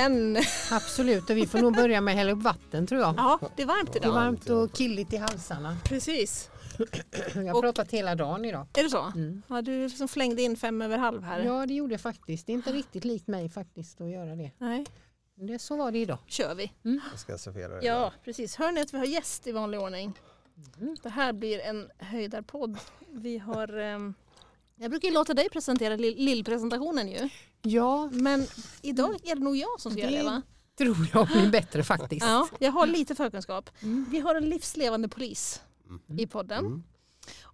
igen. Absolut, och vi får nog börja med att hälla upp vatten tror jag. Ja, det är varmt Det är idag. varmt och killigt i halsarna. Precis. Jag har Och- pratat hela dagen idag. Är det så? Mm. Ja, du liksom flängde in fem över halv här. Ja, det gjorde jag faktiskt. Det är inte riktigt likt mig faktiskt att göra det. Nej, det så var det idag. kör vi. Jag ska servera det. Ja, precis. Hör ni att vi har gäst i vanlig ordning? Mm. Det här blir en höjdarpodd. Vi har... ehm, jag brukar ju låta dig presentera lill- lillpresentationen ju. Ja, Men idag är det nog jag som ska göra det va? tror jag blir bättre faktiskt. Ja, jag har lite förkunskap. Mm. Vi har en livslevande polis i podden. Mm.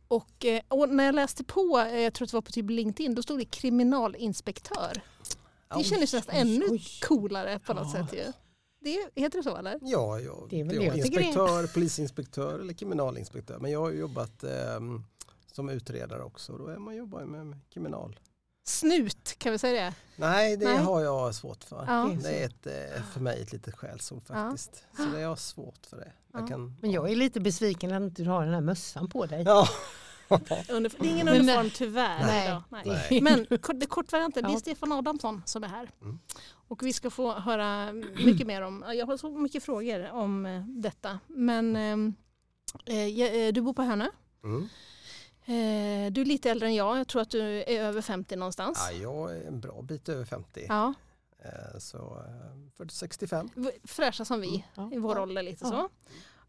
Och, eh, och när jag läste på, eh, jag tror att det var på typ LinkedIn, då stod det kriminalinspektör. Det kändes nästan ännu oj. coolare på något Ja. sätt ju. Det, heter det så eller? Ja, ja. Det är väl det jag tycker det inspektör, polisinspektör eller kriminalinspektör. Men jag har jobbat ehm, som utredare också. och Då är man jobbar med kriminal. Snut, kan vi säga det? Nej, det Nej. har jag svårt för. Ja. Det är ett, eh, för mig ett litet skällsord faktiskt. Så det har jag svårt för det. Ja. Jag kan, Men jag är lite besviken att inte du har den här mössan på dig. Ja, det är ingen Men- uniform tyvärr. Nej. Nej. Nej. Men det kortvarianten, det är Ja. Stefan Adamsson som är här. Mm. Och vi ska få höra mycket mer om, jag har så mycket frågor om eh, detta. Men ehm, eh, eh, du bor på Hönö. mm. Eh, du är lite äldre än jag, jag tror att du är över 50 någonstans. ja, jag är en bra bit över 50. Ja, Eh, Så eh, 40, 65. v- fräscha som vi Ja. i vår Ja. ålder lite Ja.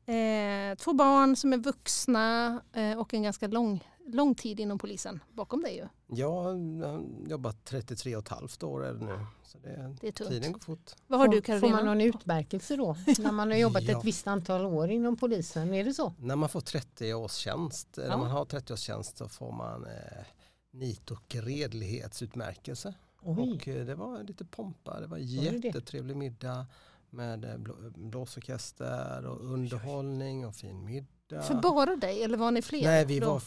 så. Eh, två barn som är vuxna eh, och en ganska lång, lång tid inom polisen bakom dig ju. Jag har jobbat 33 och ett halvt år är det nu. Så det, Det är tungt. tiden går fort. Vad har Får- du Får Carolina? man någon utmärkelse då? När man har jobbat Ja. ett visst antal år inom polisen, är det så? När man får 30 års tjänst, Ja. när man har 30 års tjänst så får man eh, nit och redlighetsutmärkelse. Oj, Och eh, det var lite pompa, det var jättetrevlig middag med eh, blå, blåsorkester och underhållning och fin middag. För bara dig eller var ni fler? Nej, vi då? var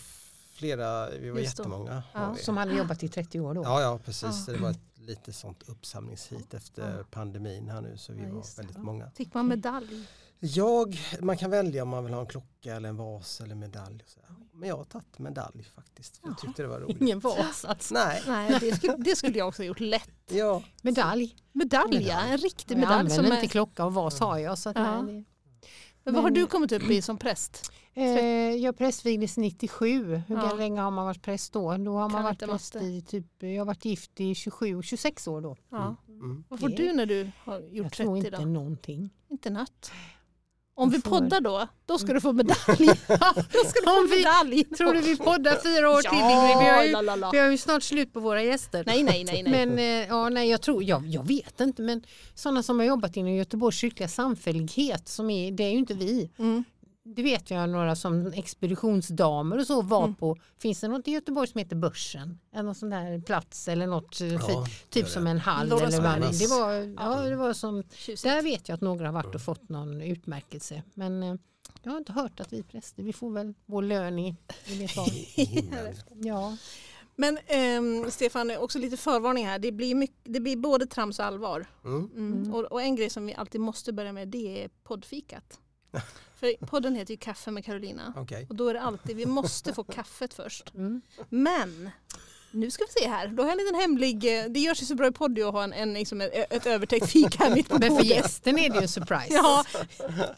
flera, vi var Just jättemånga. Ja. vi. som hade jobbat i 30 år då? Ja, ja, precis. Ja. Det var ett lite sånt uppsamlingshit efter Ja. pandemin här nu så vi Ja, var väldigt Ja. många. Fick man medalj? Jag, man kan välja om man vill ha en klocka eller en vas eller medalj. Och så. Men jag har tagit medalj faktiskt. För jag tyckte det var roligt. Ingen vas alltså. Nej, Nej, det skulle, det skulle jag också ha gjort lätt. ja. Medalj. Medalj, ja. Medalj. En riktig Jag medalj. använder Som inte är, klocka och vas har jag. Så att Ja. nej, men vad har du kommit upp i som präst? eh, jag prästvigdes 97. Hur Ja. länge har man varit präst då? Då har Kan man varit präst i typ, jag har varit gift i 27 och 26 år då. Ja. Mm. Vad får du när du har gjort Jag tror 30 inte då? någonting. Inte något. Om vi poddar då, då ska du få medalj. då ska du få vi- medalj. Tror du vi poddar fyra år till Ingrid? Vi har, ju, vi har ju snart slut på våra gäster. Nej, nej, nej. nej. Men eh, ja, nej, jag tror, jag, jag vet inte, men sådana som har jobbat inom Göteborgs kyrkliga samfällighet, som är, det är ju inte vi. Mm. Det vet jag några som expeditionsdamer och så var Mm. på. Finns det något i Göteborg som heter Börsen? Eller någon sån där plats eller något eh, Ja, typ som en hall Låda eller vad det var. Ja, det var som, där vet jag att några har varit och fått någon utmärkelse. Men eh, jag har inte hört att vi präster, vi får väl vår lön i, i det. Ja, Men ehm, Stefan, också lite förvarning här. Det blir, mycket, det blir både trams och allvar. Mm. Mm. Mm. Och, och en grej som vi alltid måste börja med det är poddfikat. För podden heter ju Kaffe med Carolina. Okej. Och då är det alltid, vi måste få kaffet först. mm. Men nu ska vi se här, då har jag en liten hemlig, eh, det görs ju så bra i podd att ha en, en, liksom ett, ett övertäckt fika här mitt på men för bordet. gästen är det ju en surprise. Ja,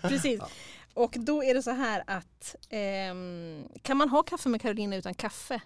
precis. Och då är det så här att ehm, kan man ha kaffe med Carolina utan kaffe?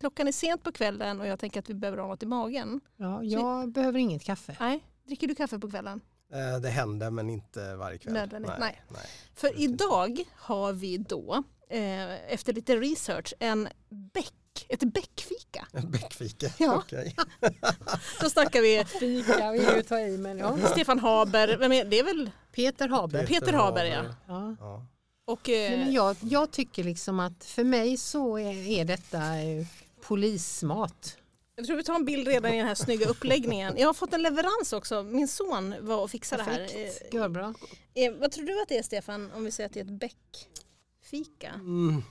Klockan är sent på kvällen och jag tänker att vi behöver ha något i magen. Ja, jag behöver inget kaffe. Nej, dricker du kaffe på kvällen? Eh, Det händer men inte varje kväll. Nödvändigt, nej. nej. För idag har vi då, eh, efter lite research, en bäck, ett bäckfika. En Bäckfika. Ja. Okej. Då snackar vi Fika vill ju ta i men ja. Stefan Haber, vem är, det är väl Peter Haber. Peter Haber, ja. Ja. Ja. Och, Nej, eh, men jag, jag tycker liksom att för mig så är, är detta eh, polismat. Jag tror vi tar en bild redan i den här snygga uppläggningen. Jag har fått en leverans också. Min son var och fixade det här. Perfekt. Eh, Gör bra. eh, vad tror du att det är Stefan om vi säger att det är ett bäckfika? Mm.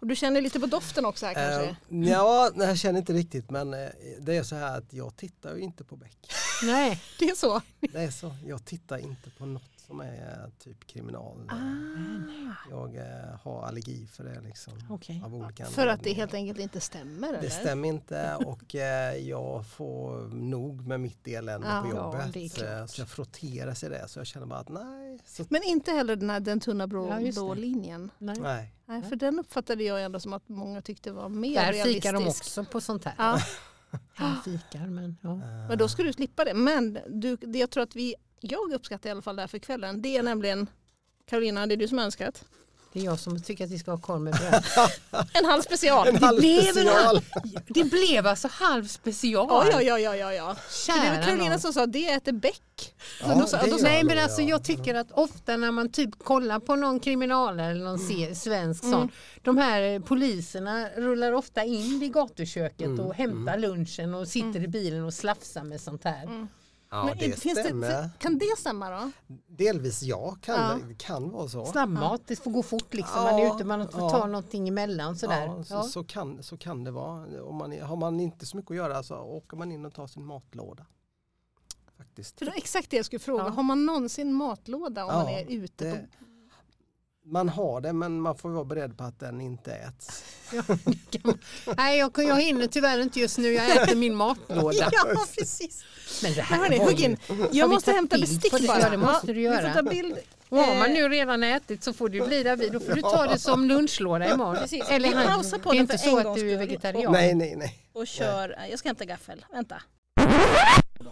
Och du känner lite på doften också här kanske? Eh, ja, nej, jag känner inte riktigt men eh, det är så här att jag tittar ju inte på bäck. Nej. Det är så? Det är så. Jag tittar inte på något som är typ kriminal. Ah. Jag eh, har allergi för det liksom. Okej. Av olika För att det anledningar. helt enkelt inte stämmer? Det eller? stämmer inte och eh, jag får nog med mitt elände Ja, på ja, jobbet. Eh, så jag frotteras i det så jag känner bara att nej. Så, Men inte heller den, här, den tunna blå, Ja, blå linjen? Nej. nej. Nej, för den uppfattade jag ändå som att många tyckte var mer Där realistisk. fikar de också på sånt här. Ja, Ja, fikar, men ja. Eh, men då ska du slippa det. Men du, det jag tror att vi, jag uppskattar i alla fall det här för kvällen, det är nämligen Carolina, det är du som har önskat. Det är jag som tycker att vi ska ha korv med bröd. En halv special. En halv blev en special. Det blev alltså halv special. Ja, ja, ja, ja, ja. För det var Kära Carolina nån. som sa det äter bäck. Ja, då sa- det då sa- Nej men alltså jag. tycker att ofta när man typ kollar på någon kriminal eller någon se, svensk sån. De här poliserna rullar ofta in vid gatuköket Mm, och hämtar lunchen och sitter i bilen och slafsar med sånt här. Ja, Men det finns stämmer. Det, kan det stämma då? Delvis ja, kan, Ja. Det, kan vara så. Snabbmat, det får gå fort liksom. Ja, man är ute, man får ja. ta någonting emellan sådär. Ja, så, Ja. Så, kan, så kan det vara. Om man, har man inte så mycket att göra så åker man in och tar sin matlåda. Faktiskt. För det exakt det jag skulle fråga. Ja. Har man någonsin matlåda om Ja, man är ute? Det, På... man har det men man får vara beredd på att den inte äts. Nej jag, jag hinner tyvärr inte just nu, jag äter min matlåda. Ja, precis. Men det här hörni, var hugg in. Jag måste hämta bestick på det? bara. Ja, det måste du Vi göra. får ta bild. Och har man nu redan ätit så får du bli där vid. Då får du ta det som lunchlåda imorgon. Precis. Eller Vi pausar det podden är inte så att du är vegetarian. Nej, nej, nej. Och kör, jag ska hämta gaffel, vänta.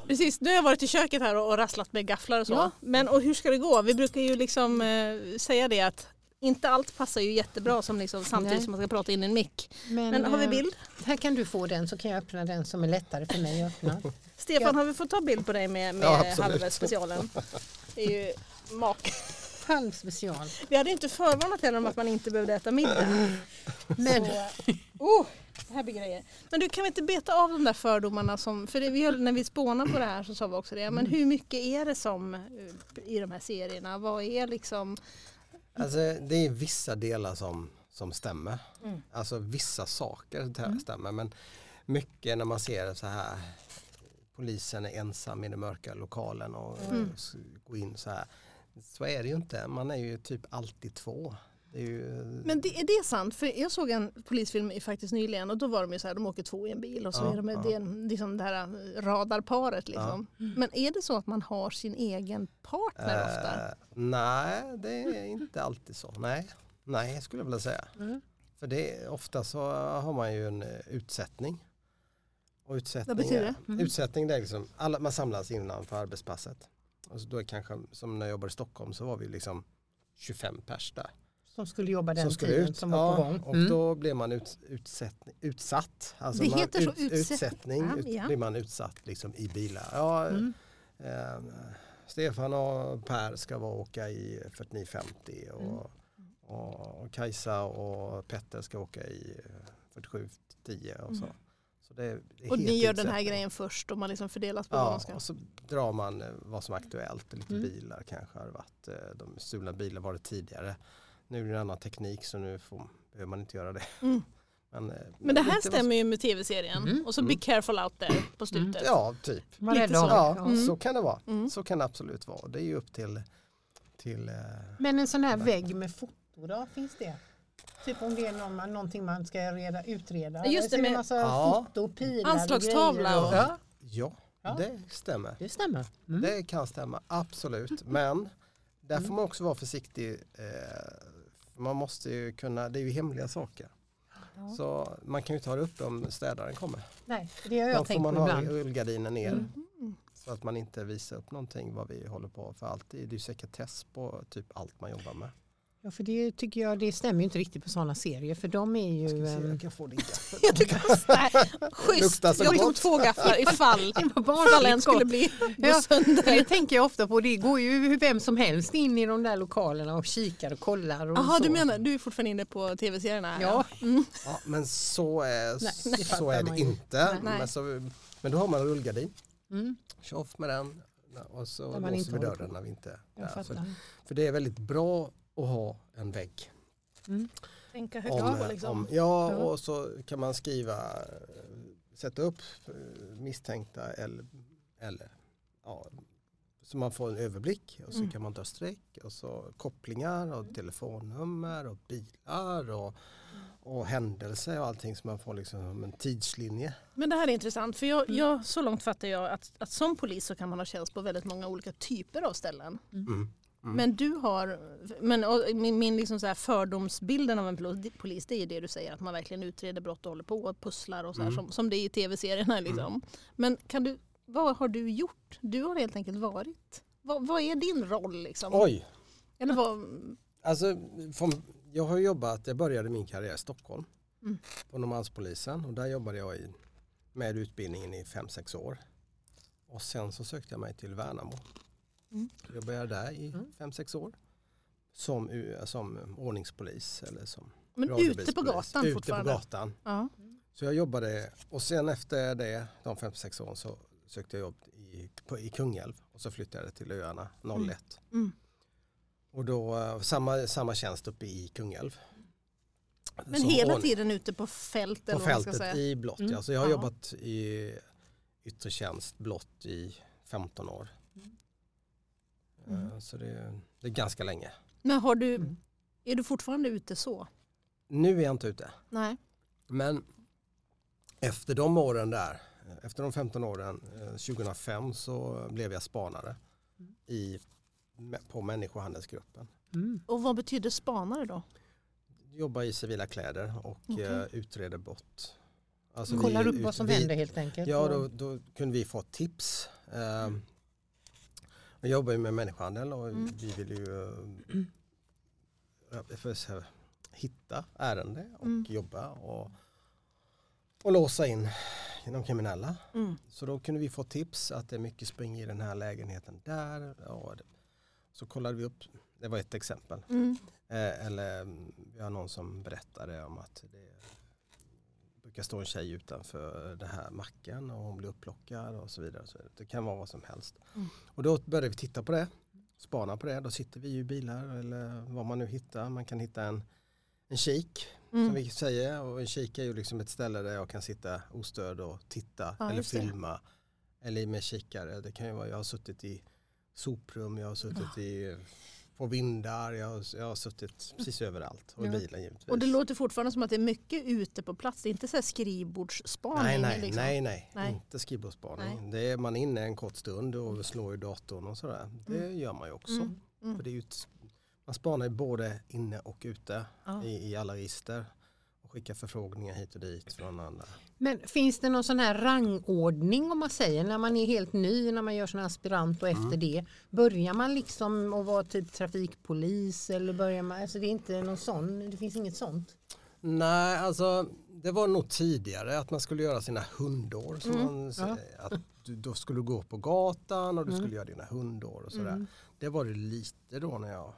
Precis, nu har jag varit i köket här och och rasslat med gafflar och så. Ja. Men och hur ska det gå? Vi brukar ju liksom eh, säga det att inte allt passar ju jättebra som liksom, samtidigt Nej. som man ska prata in i en mick. Men, Men har vi eh, bild? Här kan du få den så kan jag öppna den som är lättare för mig att öppna. Stefan, har vi fått ta bild på dig med, med Ja, halvspecialen? Det är ju mak. Halv special. Vi hade inte förvarnat heller om att man inte behövde äta middag. Men Oh, det här blir grejer. Men du kan vi inte beta av de där fördomarna som, för det, vi höll, när vi spånade på det här så sa vi också det, men hur mycket är det som eh, i de här serierna? Vad är liksom, Alltså, det är vissa delar som, som stämmer. Mm. Alltså vissa saker där stämmer men mycket när man ser så här polisen är ensam i den mörka lokalen och Mm. går in så här. Så är det ju inte, man är ju typ alltid två. Det är ju, men det, är det sant? För jag såg en polisfilm i- faktiskt nyligen och då var de ju så här, de åker två i en bil och så Ja, är de ja. det, är liksom det här radarparet liksom. Men är det så att man har sin egen partner ofta? Eh, nej, det är inte alltid så. Nej, nej skulle jag vilja säga. Mm. För det, är- ofta så har man ju en eh, utsättning. Och utsättning Vad betyder är- det? Mm. Utsättning det är liksom, alla, man samlas innanför arbetspasset. Och så då är kanske, som när jag jobbade i Stockholm så var vi liksom 25 pers där. Som skulle jobba den som skulle tiden ut. som var ja, på gång. Och Mm. då blir man ut, utsättning, utsatt. Alltså Det man, heter så, utsätt- utsättning. Ja, ut, ja. blir man utsatt liksom i bilar. Ja, Mm. eh, Stefan och Per ska vara åka i 4950 och, Mm. och, och Kajsa och Petter ska åka i 4710 och så. Mm. så det, är- det är Och helt ni gör den här grejen först och man liksom fördelas på vad Ja, man ska. och så drar man eh, vad som är aktuellt. Lite Mm. bilar kanske har varit. eh, De stulna bilar var det tidigare. Nu är det en annan teknik så nu får, behöver man inte göra det. Mm. Men, eh, Men det här stämmer ju med tv-serien Mm. och så Mm. be careful out there på slutet. som- Ja, typ. Var Lite så. Ja. Mm. så kan det vara. Mm. Så kan det absolut vara. Det är ju upp till, till eh, Men en sån här vägg med foto då, finns det? Typ om det är någon, man- någonting man ska reda, utreda. Just det, Ser med- en massa Ja. foto, pilar Anslagstavla och. Ja, ja, Ja. det stämmer. det stämmer. Mm. Det kan stämma, absolut. Men där får man också vara försiktig. Eh, man måste ju kunna, det är ju hemliga saker. Ja. Så man kan ju ha det uppe om städaren kommer. Nej, det har Då jag får tänkt man på ha ibland. rullgardinen ner. Mm. Så att man inte visar upp någonting vad vi håller på för alltid. Det är ju sekretess på typ allt man jobbar med. Ja, för det tycker jag, det stämmer ju inte riktigt på sådana serier för de är Ska ju... vi se, ehm, jag kan få din gaffel. Jag tycker Nej, Schysst, jag tog två gafflar ifall, Det var ifall en barnsligt skulle bli Ja. Det tänker jag ofta på. Det går ju vem som helst in i de där lokalerna och kikar och kollar. Och Jaha, du menar, du är fortfarande inne på tv-serierna? Ja. Mm. Ja, men så är, Nej, det så är det inte. Nej. Men, så, men då har man en rullgardin. Mm, Tjoff med den. Och så låser vi dörren när vi inte jag fattar. för det är väldigt bra att ha en vägg. Mm. Tänka högt Om, på liksom. om, ja, Ja. och så kan man skriva, eh, sätta upp eh, misstänkta eller, eller ja, så man får en överblick och så Mm. kan man ta streck och så kopplingar och telefonnummer och bilar och, och händelser och allting så man får liksom en tidslinje. Men det här är intressant för jag, jag, så långt fattar jag att, att som polis så kan man ha tjänst på väldigt många olika typer av ställen. Mm. Mm. Men du har, men min, min liksom så här fördomsbilden av en pol- polis det är ju det du säger att man verkligen utreder brott och håller på och pusslar och så här, Mm. som, som det är i tv-serierna. Liksom. Men kan du, vad har du gjort? Du har helt enkelt varit. Vad, vad är din roll? Liksom? Oj, Eller vad, alltså från, jag har jobbat, jag började min karriär i Stockholm Mm. på Norrmalmspolisen och där jobbade jag i, med utbildningen i 5-6 år. Och sen så sökte jag mig till Värnamo. Mm. Jag började där i Mm. 5-6 år. Som, som ordningspolis eller som men ute på gatan Ute fortfarande? på gatan. Ja. Så jag jobbade och sen efter det, de 5-6 åren så sökte jag jobb i, på, i Kungälv och så flyttade jag till öarna 01. Mm. Och då samma, samma tjänst uppe i Kungälv. Men Som hela ordning- tiden ute på fält? På fältet i blått. Mm. Ja. Så jag har Ja. jobbat i yttre tjänst blått i 15 år. Mm. Eh, Så det, det är ganska länge. Men har du, Mm. är du fortfarande ute så? Nu är jag inte ute. Nej. Men efter de åren där, efter de 15 åren, eh, 2005 så blev jag spanare Mm. i, på människohandelsgruppen. Mm. Och vad betyder spanare då? Jobbar i civila kläder och Okej. eh, utreder brott. Alltså Kollar upp vad som vi- händer helt enkelt. Ja, då, då kunde vi få tips. Eh, jag jobbar ju med människohandel och Mm. vi vill ju eh, säga, hitta ärende och Mm. jobba och, och låsa in de kriminella. Mm. Så då kunde vi få tips att det är mycket spring i den här lägenheten där. Ja, så kollade vi upp, det var ett exempel. Mm. Eh, eller mm, vi har någon som berättade om att det brukar stå en tjej utanför den här macken och hon blir upplockad och så vidare. och Så vidare. Det kan vara vad som helst. Mm. Och då började vi titta på det, spana på det. Då sitter vi i bilar eller vad man nu hittar. Man kan hitta en, en kik som Mm. vi säger och en kik är ju liksom ett ställe där jag kan sitta ostörd och titta Ja, eller filma. Eller med kikare. Det kan ju vara, jag har suttit i soprum, jag har suttit i på vindar, jag har, jag har suttit precis överallt och i Ja. bilen givetvis. Och det låter fortfarande som att det är mycket ute på plats. Det är inte så här skrivbordsspaning. nej, nej, liksom. nej, nej, Nej. inte skrivbordsspaning. Det är man inne en kort stund och slår i datorn och sådär. Det gör man ju också. Mm. Mm. För det är ju man spanar ju både inne och ute Ja. i, i alla register och skickar förfrågningar hit och dit från andra. Men finns det någon sån här rangordning om man säger när man är helt ny, när man gör sin aspirant och Mm. efter det. Börjar man liksom att vara typ trafikpolis eller börjar man, alltså det är inte någon sån, det finns inget sånt? Nej, alltså det var nog tidigare att man skulle göra sina hundår. Som Mm. man, säger, att du, då skulle du gå på gatan och du Mm. skulle göra dina hundår och sådär. Mm. Det var det lite då när jag,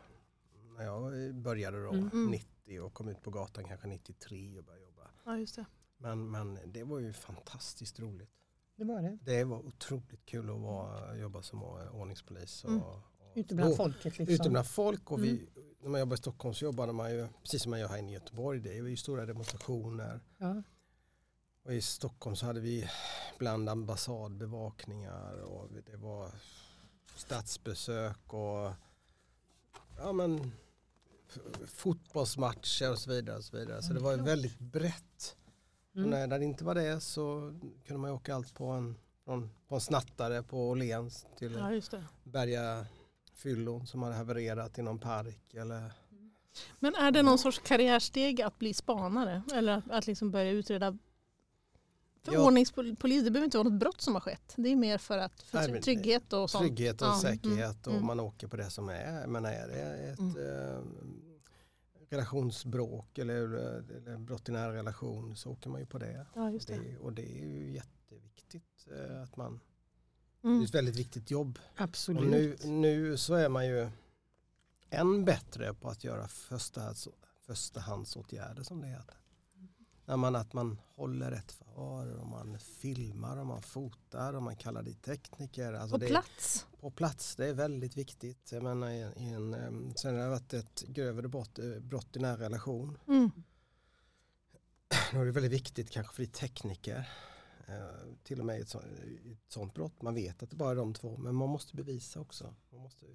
när jag började då, Mm. 90 och kom ut på gatan kanske 93 och började jobba. Ja, just det. Men, men det var ju fantastiskt roligt. Det var det. Det var otroligt kul att vara, jobba som ordningspolis. Och, Mm. och, Ute bland då- folket liksom. Ute bland folk och vi, när man jobbar i Stockholm så jobbade man ju precis som man gör här inne i Göteborg. Det är ju stora demonstrationer. Ja. Och i Stockholm så hade vi bland ambassadbevakningar och det var statsbesök och ja, men, fotbollsmatcher och så vidare. Och så vidare. Så det var ju väldigt brett. Och Mm. när det inte var det så kunde man ju åka allt på en, från, på en snattare på Åhléns till Ja, bärga fyllon som hade havererat i någon park. Eller, Men är det någon sorts karriärsteg att bli spanare? Eller att, att liksom börja utreda? För Ja. ordningspolis, det behöver inte vara något brott som har skett. Det är mer för, att, för Nej, trygghet och sånt. trygghet och Ja, säkerhet mm, och mm. man åker på det som är. Jag menar, är det ett Mm. eh, relationsbråk eller, eller brott i nära relation så åker man ju på det. Ja, just det. det och det är ju jätteviktigt eh, att man, det Mm. är ett väldigt viktigt jobb. Och Absolut. nu, nu så är man ju än bättre på att göra förstahands, förstahandsåtgärder som det heter. När man, att man håller rätt förhör och man filmar och man fotar och man kallar dit tekniker. Alltså På plats? på plats, det är väldigt viktigt. Jag menar, i, en, em, sen har det varit ett grövre brott, eh, brott i nära relation. Mm. Då är det väldigt viktigt kanske för tekniker Eh, till och med i ett, så, ett sånt brott. Man vet att det bara är de två men man måste bevisa också. Man måste,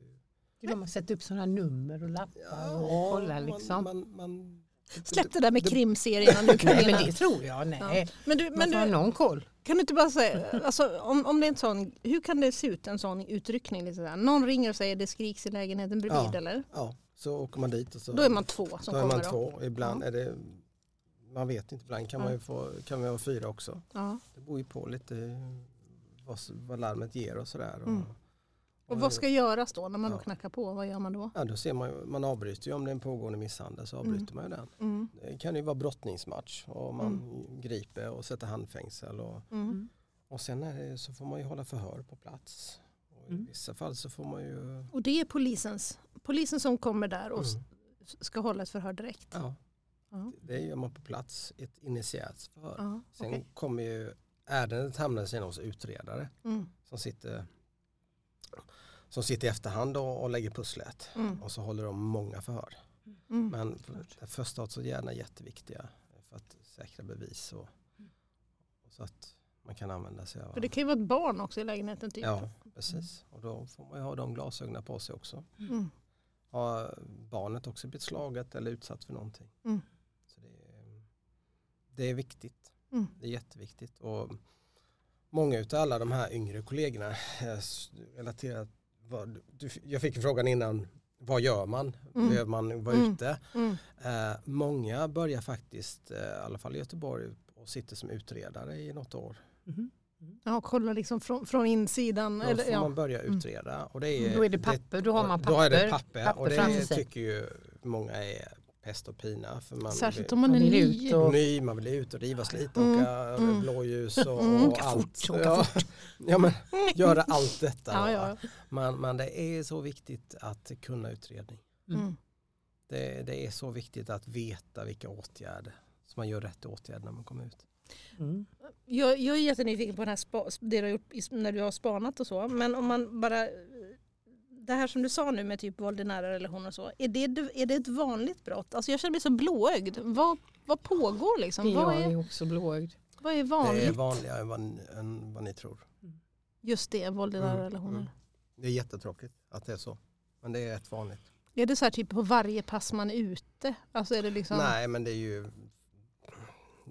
De har satt upp sådana nummer och lappar och kollar liksom. Man, man, man, Släpp det där med krimserierna nu Nej, Carolina. men det tror jag, nej. Men du, Men man har du, någon koll. kan du inte bara säga, alltså, om, om det är en sån, hur kan det se ut en sån utryckning? Liksom där? Någon ringer och säger det skriks i lägenheten bredvid Ja. eller? ja, så åker man dit och så Då är man två som då är kommer man då. två. Ibland Ja. är det, man vet inte, ibland kan Ja. man ju få, kan man vara fyra också. Ja. Det beror ju på lite vad, vad larmet ger och sådär. Mm. Och vad ska göras då när man då Ja. knackar på? Vad gör man då? Ja, då ser man, ju- man avbryter ju om det är en pågående misshandel så avbryter man ju den. Mm. Det kan ju vara brottningsmatch och man griper och sätter handfängsel. Och, Mm. och sen är det, så får man ju hålla förhör på plats. Och I Mm. vissa fall så får man ju... Och det är polisens, polisen som kommer där och Mm, ska hålla ett förhör direkt? ja, Ja. det gör man på plats, ett initialt förhör. Ja, Sen okej. kommer ju ärendet hamna sen hos utredare Mm. som sitter, som sitter i efterhand och, och lägger pusslet. Mm. Och så håller de många förhör. Mm. Men det första åtgärderna är jätteviktiga för att säkra bevis och, och så att man kan använda sig av För det kan ju vara ett barn också i lägenheten typ. Ja, precis. Och då får man ju ha de glasögonen på sig också. Mm. Har barnet också blivit slaget eller utsatt för någonting. Mm. Så det, är, det är viktigt. Mm. Det är jätteviktigt. Och många av alla de här yngre kollegorna eh, relaterat vad, du, jag fick frågan innan, vad gör man? Mm. Behöver man vara Mm. ute? Mm. Eh, många börjar faktiskt, eh, i alla fall i Göteborg, och sitter som utredare i något år. Mhm. Ja, kolla liksom från, från insidan. Då eller, får ja. man börja Mm. utreda. Och det är, Då är det papper, då har man papper. Då är det papper, papper och det tycker ju många är pest och pina. För man Särskilt vill, om man är Man ny. ut och- ny, man vill ut och riva, slita, Mm, åka mm. blåljus och, Mm. och Åka allt. fort, åka ja. ja, men göra allt detta. Ja, ja. Men, men det är så viktigt att kunna utredning. Mm. Det, det är så viktigt att veta vilka åtgärder, så man gör rätt åtgärder när man kommer ut. Mm. Jag, jag är jättenyfiken på den här spa, det du har gjort när du har spanat och så. Men om man bara... Det här som du sa nu med typ våld i nära relationer och så. Är det, är det ett vanligt brott? Alltså jag känner mig så blåögd. Vad, vad pågår liksom? Vad Jag är, är också blåögd. vad är Det vanligt? är vanligare än vad, ni- än vad ni tror. Just det, våld i nära Mm, relationer. mm. Det är jättetråkigt att det är så. Men det är rätt vanligt. Är det så här typ på varje pass man är ute? Alltså är det liksom... Nej men det är ju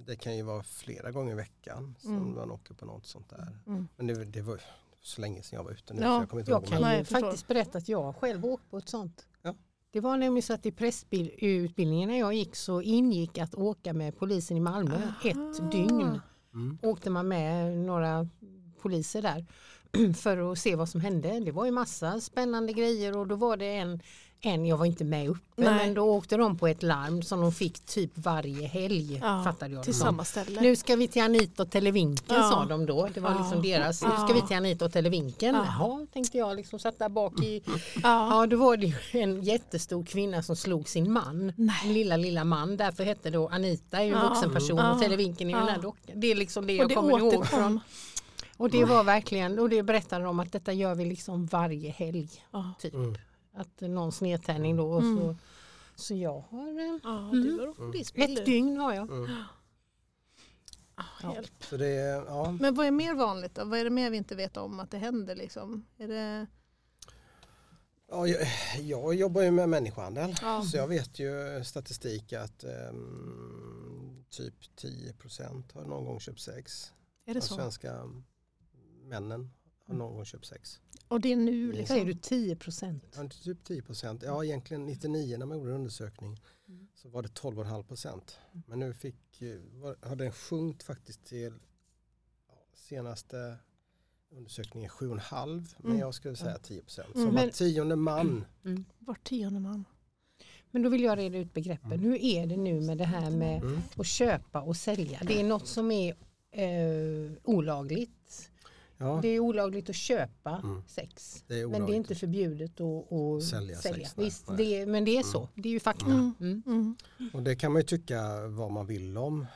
Det kan ju vara flera gånger i veckan som Mm. man åker på något sånt där. Mm. Men det, det var så länge sedan jag var ute nu. Ja, så jag kommer inte Jag kan ju faktiskt berätta att jag själv åkt på ett sånt. Ja. Det var nämligen så att i pressutbildningen när jag gick så ingick att åka med polisen i Malmö Aha. ett dygn. mm. Åkte man med några poliser där för att se vad som hände. Det var ju massa spännande grejer och då var det en, en jag var inte med uppe, Nej. men då åkte de på ett larm som de fick typ varje helg. Ja, fattade jag Till som. samma ställe. Nu ska vi till Anita och Televinken Ja. sa de då. Det var liksom Ja. deras, nu ska vi till Anita och Televinken. Ja. Jaha, tänkte jag liksom satt där bak i. ja. Ja, då var det en jättestor kvinna som slog sin man. Nej. Lilla, lilla man. Därför hette då Anita är ju en Ja. vuxen person Ja. och Televinken är ju Ja. den här dockan. Det är liksom det Och jag det kommer ihåg. Från. Och det var verkligen, och det berättade de att detta gör vi liksom varje helg. Ja. Typ. Mm. Att någon snedtändning då. Och Mm. så, så jag har eh, Ja, Mm. du var polisbil ett dygn har jag. Mm. Ah, hjälp. Så det ja. Men vad är mer vanligt då? Vad är det mer vi inte vet om att det händer? Liksom? Är det... Ja, jag, jag jobbar ju med människohandel Ja. så jag vet ju statistik att ehm, typ 10% har någon gång köpt sex. Är det De så? svenska männen har någon gång köpt sex. Och det är nu Säger liksom? du 10 procent? Ja, typ 10 Ja, egentligen 99 när man gjorde en undersökning Mm. så var det 12,5 procent. Men nu fick, eh, var, har den sjunkit faktiskt till ja, senaste undersökningen 7,5 men Mm. jag skulle säga 10 procent. Så Mm. var Men- tionde man Mm. Var tionde man. Men då vill jag reda ut begreppen. Mm. Hur är det nu med det här med mm. att köpa och sälja? Det är något som är eh, olagligt. Ja, Det är olagligt att köpa Mm. sex. det Men det är inte förbjudet att, att Sälja sälja. sex, Visst, det är, men det är Mm. så. Det är ju fakta. Mm. Mm. Mm. Och det kan man ju tycka vad man vill om.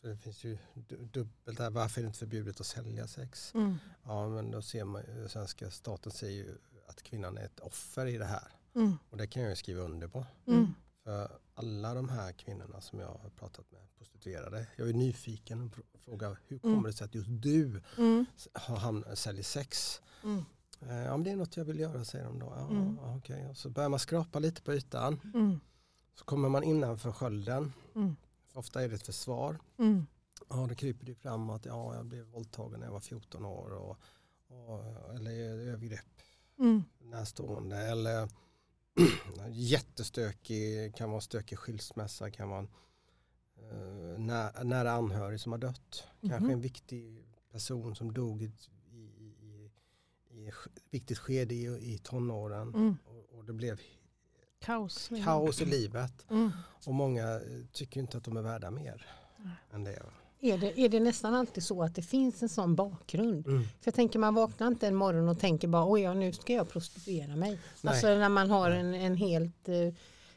För det finns ju du- dubbelt där, varför är det inte förbjudet att sälja sex? Mm. Ja men då ser man ju, svenska staten säger ju att kvinnan är ett offer i det här. Mm. Och det kan jag ju skriva under på. Mm. För alla de här kvinnorna som jag har pratat med, prostituerade, jag är nyfiken och frågar hur kommer Mm. det sig att just du Mm. har ham- säljer sex? Mm. Eh, Ja, men det är något jag vill göra säger de då. Ja, Mm. okej. Och så börjar man skrapa lite på ytan. Mm. Så kommer man innanför skölden. Mm. Ofta är det ett försvar. Ja, då kryper det framåt. Ja, jag blev våldtagen när jag var 14 år. Och, och, eller övergrepp Mm. närstående. Eller jättestökig, kan vara stökig skilsmässa. Kan vara en, eh, nä, nära anhörig som har dött. Kanske Mhm. en viktig person som dog i, i, i, i ett viktigt skede i, i tonåren. Mm. Och, och det blev Kaos. kaos i livet. Mm. Och många eh, tycker inte att de är värda mer än det. Är det, är det nästan alltid så att det finns en sån bakgrund? Mm. För jag tänker man vaknar inte en morgon och tänker bara oj ja, nu ska jag prostituera mig. Nej. Alltså när man har en, en helt eh,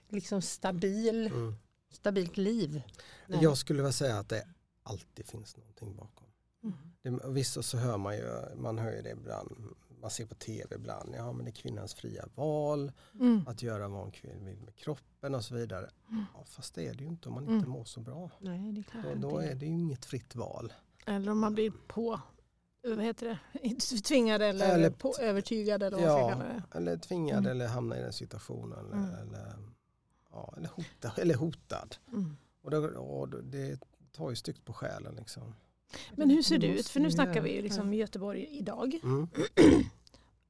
liksom stabil, Mm. stabilt liv. Nej. Jag skulle vilja säga att det alltid finns någonting bakom. Mm. Det, vissa så hör man ju, man hör ju det ibland, man ser på tv ibland, ja men det är kvinnans fria val, Mm. att göra vad en kvinna vill med kroppen och så vidare. Ja, fast det är det ju inte om man Mm. inte mår så bra. Nej, det Då, jag då inte. är det ju inget fritt val. Eller om man blir på, vad heter det, tvingad eller, Eller- på, övertygad eller vad Ja, det. eller tvingad Mm. eller hamna i den situationen. Eller, Mm. eller, ja, eller, hotad, eller hotad. Mm. Och, då, och då- det tar ju styggt på själen. Liksom. Men hur ser det ut? För nu snackar vi ju liksom Göteborg idag. Mm.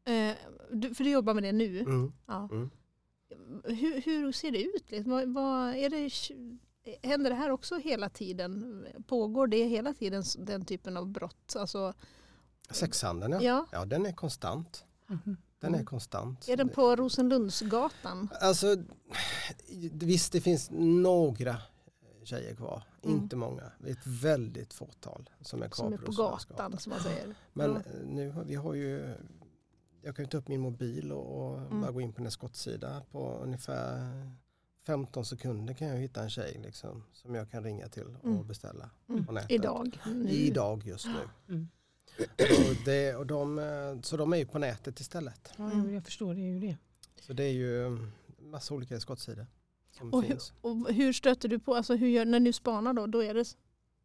Eh, du, för du jobbar med det nu. Mm. Ja. Mm. Hur, hur ser det ut? Liksom? Vad, vad, är det, händer det här också hela tiden? Pågår det hela tiden den typen av brott? Alltså, Sexhandeln ja. ja. ja, den är konstant. Mhm. Den är Mm. konstant. Är den på Rosenlundsgatan? Alltså, visst det finns några tjejer kvar. Mm. Inte många. Det är ett väldigt fåtal som är kvar Som är på Rosenlundsgatan. gatan som man säger. Men Ja. eh, nu har vi har ju jag kan ju ta upp min mobil och, och Mm. bara gå in på en skottsida på ungefär 15 sekunder kan jag hitta en tjej liksom, som jag kan ringa till och Mm. beställa Mm. på nätet. Idag. Nu. Idag just nu. Mm. Och det, och de, eh, så de är ju på nätet istället. Ja, jag förstår det är ju det. Så det är ju massa olika skottsidor som Och hur, finns. och hur stöter du på, alltså hur gör, när du spanar då, då är det,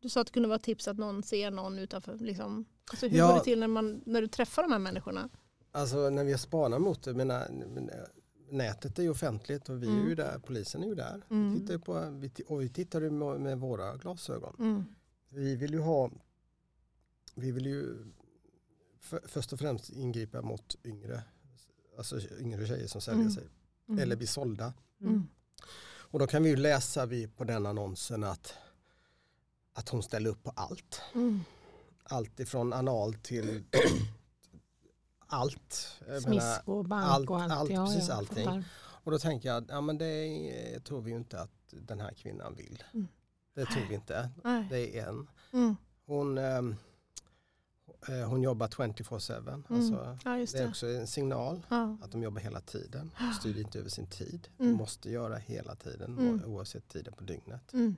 du sa att det kunde vara tips att någon ser någon utanför. Liksom. Alltså hur Ja. går det till när, man, när du träffar de här människorna? Alltså när vi spanar mot det, menar, nätet är ju offentligt och vi är ju Mm. där, polisen är ju där. Mm. Vi tittar på, vi, och vi tittar ju med, med våra glasögon. Mm. Vi vill ju ha, vi vill ju för, först och främst ingripa mot yngre, alltså yngre tjejer som säljer Mm. sig Mm. eller blir sålda. Och då kan vi ju läsa vi på den annonsen att, att hon ställer upp på allt. Mm. Allt ifrån anal till allt. Menar, Smisko, bank allt- och allt. allt, ja, precis ja, allting. fattar. Och då tänker jag, ja men det tror vi ju inte att den här kvinnan vill. Mm. Det tror vi inte. Nej. Det är en. Mm. Hon, ehm, eh, hon jobbar 24-7. Alltså, Mm. Ja, just det är det. också en signal Ja. att de jobbar hela tiden. Styr inte över sin tid. Mm. Måste göra hela tiden Mm. oavsett tiden på dygnet. Mm.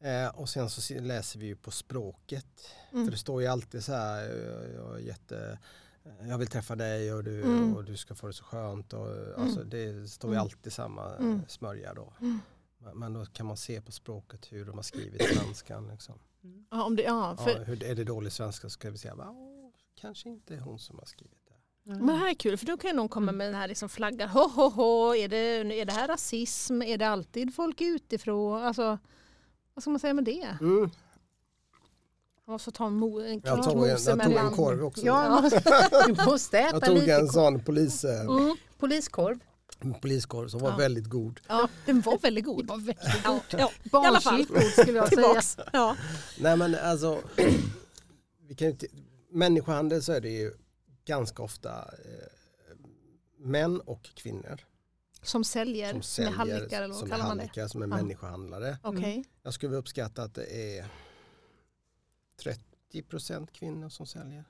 Eh, och sen så se- läser vi ju på språket. Mm. För det står ju alltid så här, jag, jätte, jag vill träffa dig och du, Mm. och du ska få det så skönt. Och, alltså, det står ju alltid samma eh, Mm. smörja då. Men, då kan man se på språket hur de har skrivit svenskan. Liksom. Ja, om det, ja, för, Ja, hur, är det dålig svenska så ska vi säga, "Ja, kanske inte hon som har skrivit det. Men det här är kul för då kan ju någon komma med den här liksom flaggan. Ho, ho, ho. Är, det, är det här rasism? Är det alltid folk utifrån? Alltså, vad ska man säga med det? Mm. Man måste ta en, mo, en Jag, tog en, mose jag tog en korv också. Ja, du måste äta jag tog lite en sån polis, eh, Mm. poliskorv. Poliskorv som var Ja. väldigt god. Ja, den var väldigt god. Var väldigt Ja, gott. ja, i alla fall. God skulle jag säga. Tillbaks. Ja. Nej men alltså, vi kan inte, människohandel så är det ju ganska ofta eh, män och kvinnor Som säljer, som säljer, hallickar eller vad kallar man det? som är Ja. människohandlare. Okej. Jag skulle uppskatta att det är 30% kvinnor som säljer,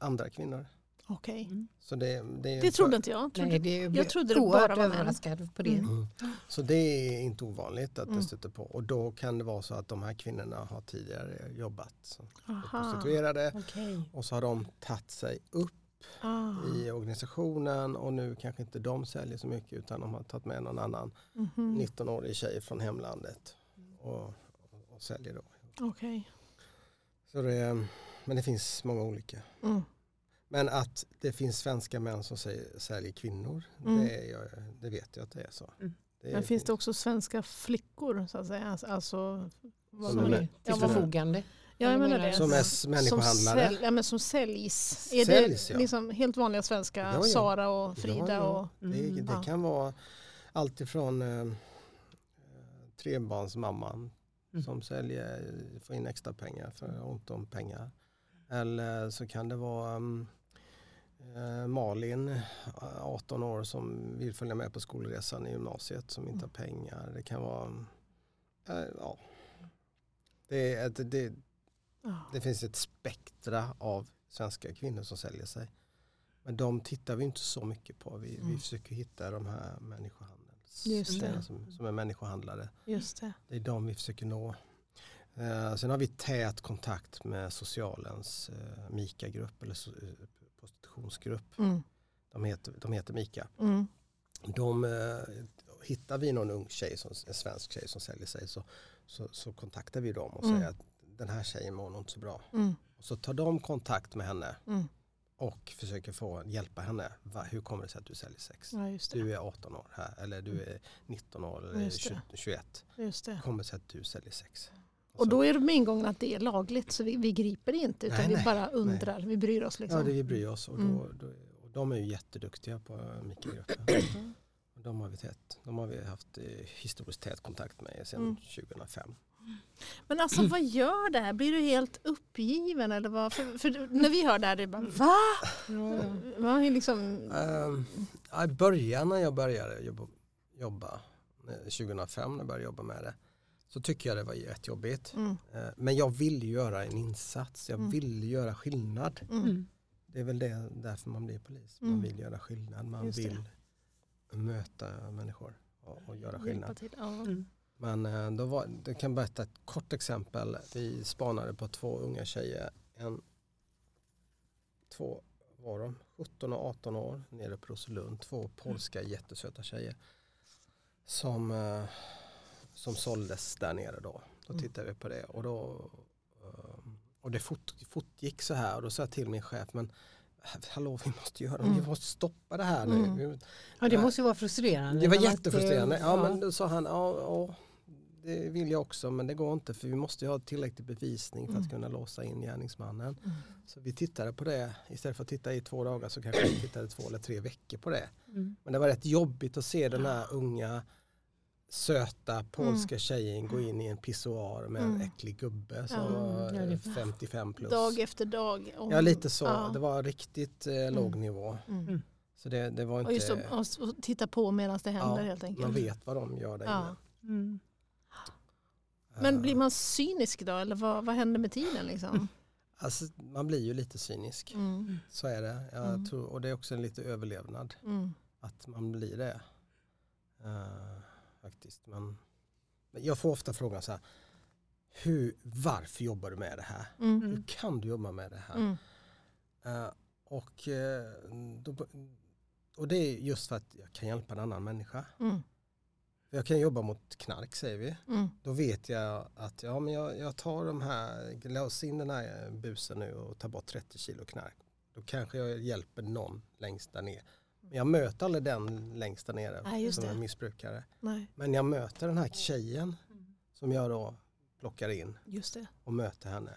andra kvinnor. Okej. Så det, det, är Det trodde inte jag. Trodde, Nej, det är Jag trodde det bara var män. överraskad på det. Mm. Mm. Så det är inte ovanligt att Mm. det stöter på. Och då kan det vara så att de här kvinnorna har tidigare jobbat som prostituerade Okej. och så har de tagit sig upp Ah. i organisationen och nu kanske inte de säljer så mycket utan de har tagit med någon annan Mhm. 19-årig tjej från hemlandet och, och, och säljer då. Okej. Så det, men det finns många olika. Mm. Men att det finns svenska män som säger, säljer kvinnor, Mm. det, är, jag- det vet jag att det är så. Mm. Det Men finns det också svenska flickor så att säga? Alltså, Alltså, vad Som är Till förfogande. Ja, jag menar Som det. Som är Som, människohandlare? säl, ja, men som säljs. Är Säljs, det ja. liksom helt vanliga svenska Ja, ja. Sara och Frida? Ja, ja. Och, Det, Mm. det Ja. kan vara allt ifrån eh, trebarnsmamman Mm. som säljer, får in extra pengar för ont om pengar. Eller så kan det vara mm, eh, Malin, eh, 18 år, som vill följa med på skolresan i gymnasiet som inte har pengar. Det kan vara, eh, ja. Det, är ett, det, ja. det finns ett spektra av svenska kvinnor som säljer sig. Men de tittar vi inte så mycket på. Vi, vi Mm. försöker hitta de här det. som, som är människohandlare. Just det. Det är de vi försöker nå. Eh, sen har vi tät kontakt med socialens eh, MIKA-grupp eller eh, prostitutionsgrupp. Mm. De heter, de heter MIKA. Mm. De, hittar vi någon ung tjej, som, en svensk tjej som säljer sig så, så, så kontaktar vi dem och Mm. säger att den här tjejen mår nog inte så bra. Mm. Och så tar de kontakt med henne Mm. och försöker få hjälpa henne. Va, hur kommer det sig att du säljer sex? Ja. Du är 18 år här eller du är 19 år eller Just det. 20, 21. Just det. Hur kommer det sig att du säljer sex? Och då är med ingången att det är lagligt så vi, vi griper inte utan Nej, vi nej, bara undrar. Vi bryr oss liksom. Ja, det vi bryr oss och, Mm. då, då, och de är ju jätteduktiga på mikrogruppen. Och de har vi, tät, de har vi haft eh, historiskt tät kontakt med sedan Mm. 2005. Men alltså vad gör det här? Blir du helt uppgiven eller vad? För, för när vi hör det här det är bara va? Va? Liksom, Um, I början när jag började jobba, jobba eh, 2005 när jag började jobba med det så tycker jag det var jättejobbigt. mm, Eh, Men jag ville göra en insats, jag Mm. ville göra skillnad. mm, Mm. Det är väl det, därför man blir polis. Man Mm. vill göra skillnad, man vill möta människor och, och göra skillnad. till. Ja. Mm. Men eh, då var, jag kan berätta ett kort exempel. Vi spanade på två unga tjejer. En, två var de, 17 och 18 år nere på Roselund. Två polska jättesöta tjejer. Som, eh, som såldes där nere då. Då Mm. tittade vi på det och då eh, och det fort, fortgick så här och då sa jag till min chef men hallå vi måste göra Mm. vi måste stoppa det här nu. Mm. Ja, det måste ju vara frustrerande. det var jättefrustrerande. Ja, men då sa han, ja, ja, det vill jag också men det går inte för vi måste ju ha tillräcklig bevisning för att Mm. kunna låsa in gärningsmannen. Mm. Så vi tittade på det, istället för att titta i två dagar så kanske vi tittade två eller tre veckor på det. Mm. Men det var rätt jobbigt att se den här unga söta polska tjejen gå in i en pissoar med en Mm. äcklig gubbe som Ja, var ja, det- eh, 55 plus. Dag efter dag. Och, Ja lite så, Ja. det var riktigt eh, låg nivå. Mm. Mm. Så det, det var Och just inte, att och titta på medan det händer Ja, helt enkelt. man vet vad de gör där Ja. inne. Mm. Men Eh, blir man cynisk då eller vad, vad händer med tiden liksom? Alltså, man blir ju lite cynisk. Mm. Så är det. Jag Mm. tror, och det är också en lite överlevnad. Mm. Att man blir det. Eh, faktiskt. Men, jag får ofta frågan så här. Hur, varför jobbar du med det här? Mm. Hur kan du jobba med det här? Mm. Eh, och, eh, då, och det är just för att jag kan hjälpa en annan människa. Mm. Jag kan jobba mot knark säger vi. Mm. Då vet jag att ja, men jag, jag tar de här, lås in den här busen nu och tar bort 30 kilo knark. Då kanske jag hjälper någon längst där ner. Men jag möter aldrig den längst där nere Nej, som det. är missbrukare. Nej, Men jag möter den här tjejen som jag då plockar in just det. och möter henne.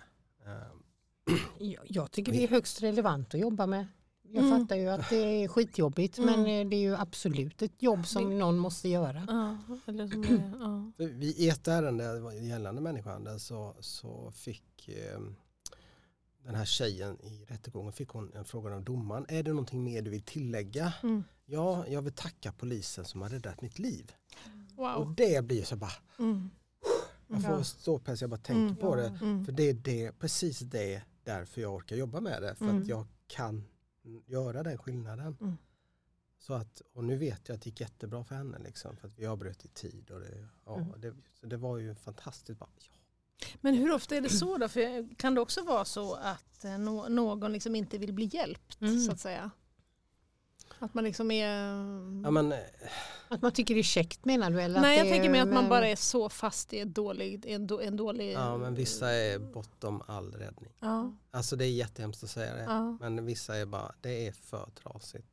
Eh, Jag, jag tycker det är högst relevant att jobba med. Jag Mm. fattar ju att det är skitjobbigt Mm. men eh, det är ju absolut ett jobb som någon måste göra. Ja, eller som är, ja. I ett ärende gällande människohandel så, så fick eh, den här tjejen i rättegången fick hon en fråga av domaren. Är det någonting mer du vill tillägga? Mm. Ja, jag vill tacka polisen som har räddat mitt liv. Och Wow. det blir så bara, Mm. jag får Ja. ståpäls, jag bara tänker Mm. på det. Mm. För det är det, precis det därför jag orkar jobba med det. För Mm. att jag kan göra den skillnaden. Mm. Så att, och nu vet jag att det gick jättebra för henne. Liksom, för att vi avbröt i tid. Och det, ja, Mm. det, så det var ju fantastiskt. Bara, ja. Men hur ofta är det så då? För kan det också vara så att eh, nå- någon liksom inte vill bli hjälpt Mm. så att säga? Att man liksom är... Ja, men, eh, Att man tycker det är käckt menar du? Eller att Nej jag det tänker mig att man bara är så fast i ett dålig, en, då, en dålig... ja, men vissa är bortom all räddning. Ja, Alltså det är jättehemskt att säga det. ja. Men vissa är bara, det är för trasigt.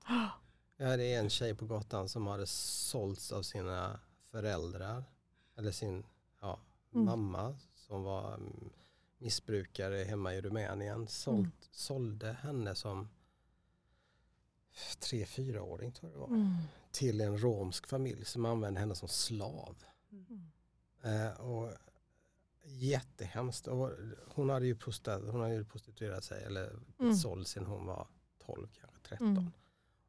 Jag hade en tjej på gatan som hade sålts av sina föräldrar. Eller sin ja, Mm. mamma som var mm, missbrukare hemma i Rumänien. Sålt, Mm. Sålde henne som tre, fyraåring tror jag det var. Mm. Till en romsk familj som använde henne som slav. Mm. Eh, och jättehemskt. Och hon hade ju prostituerat, hon hade ju prostituerat sig eller Mm. såld sen hon var 12, kanske 13. Mm.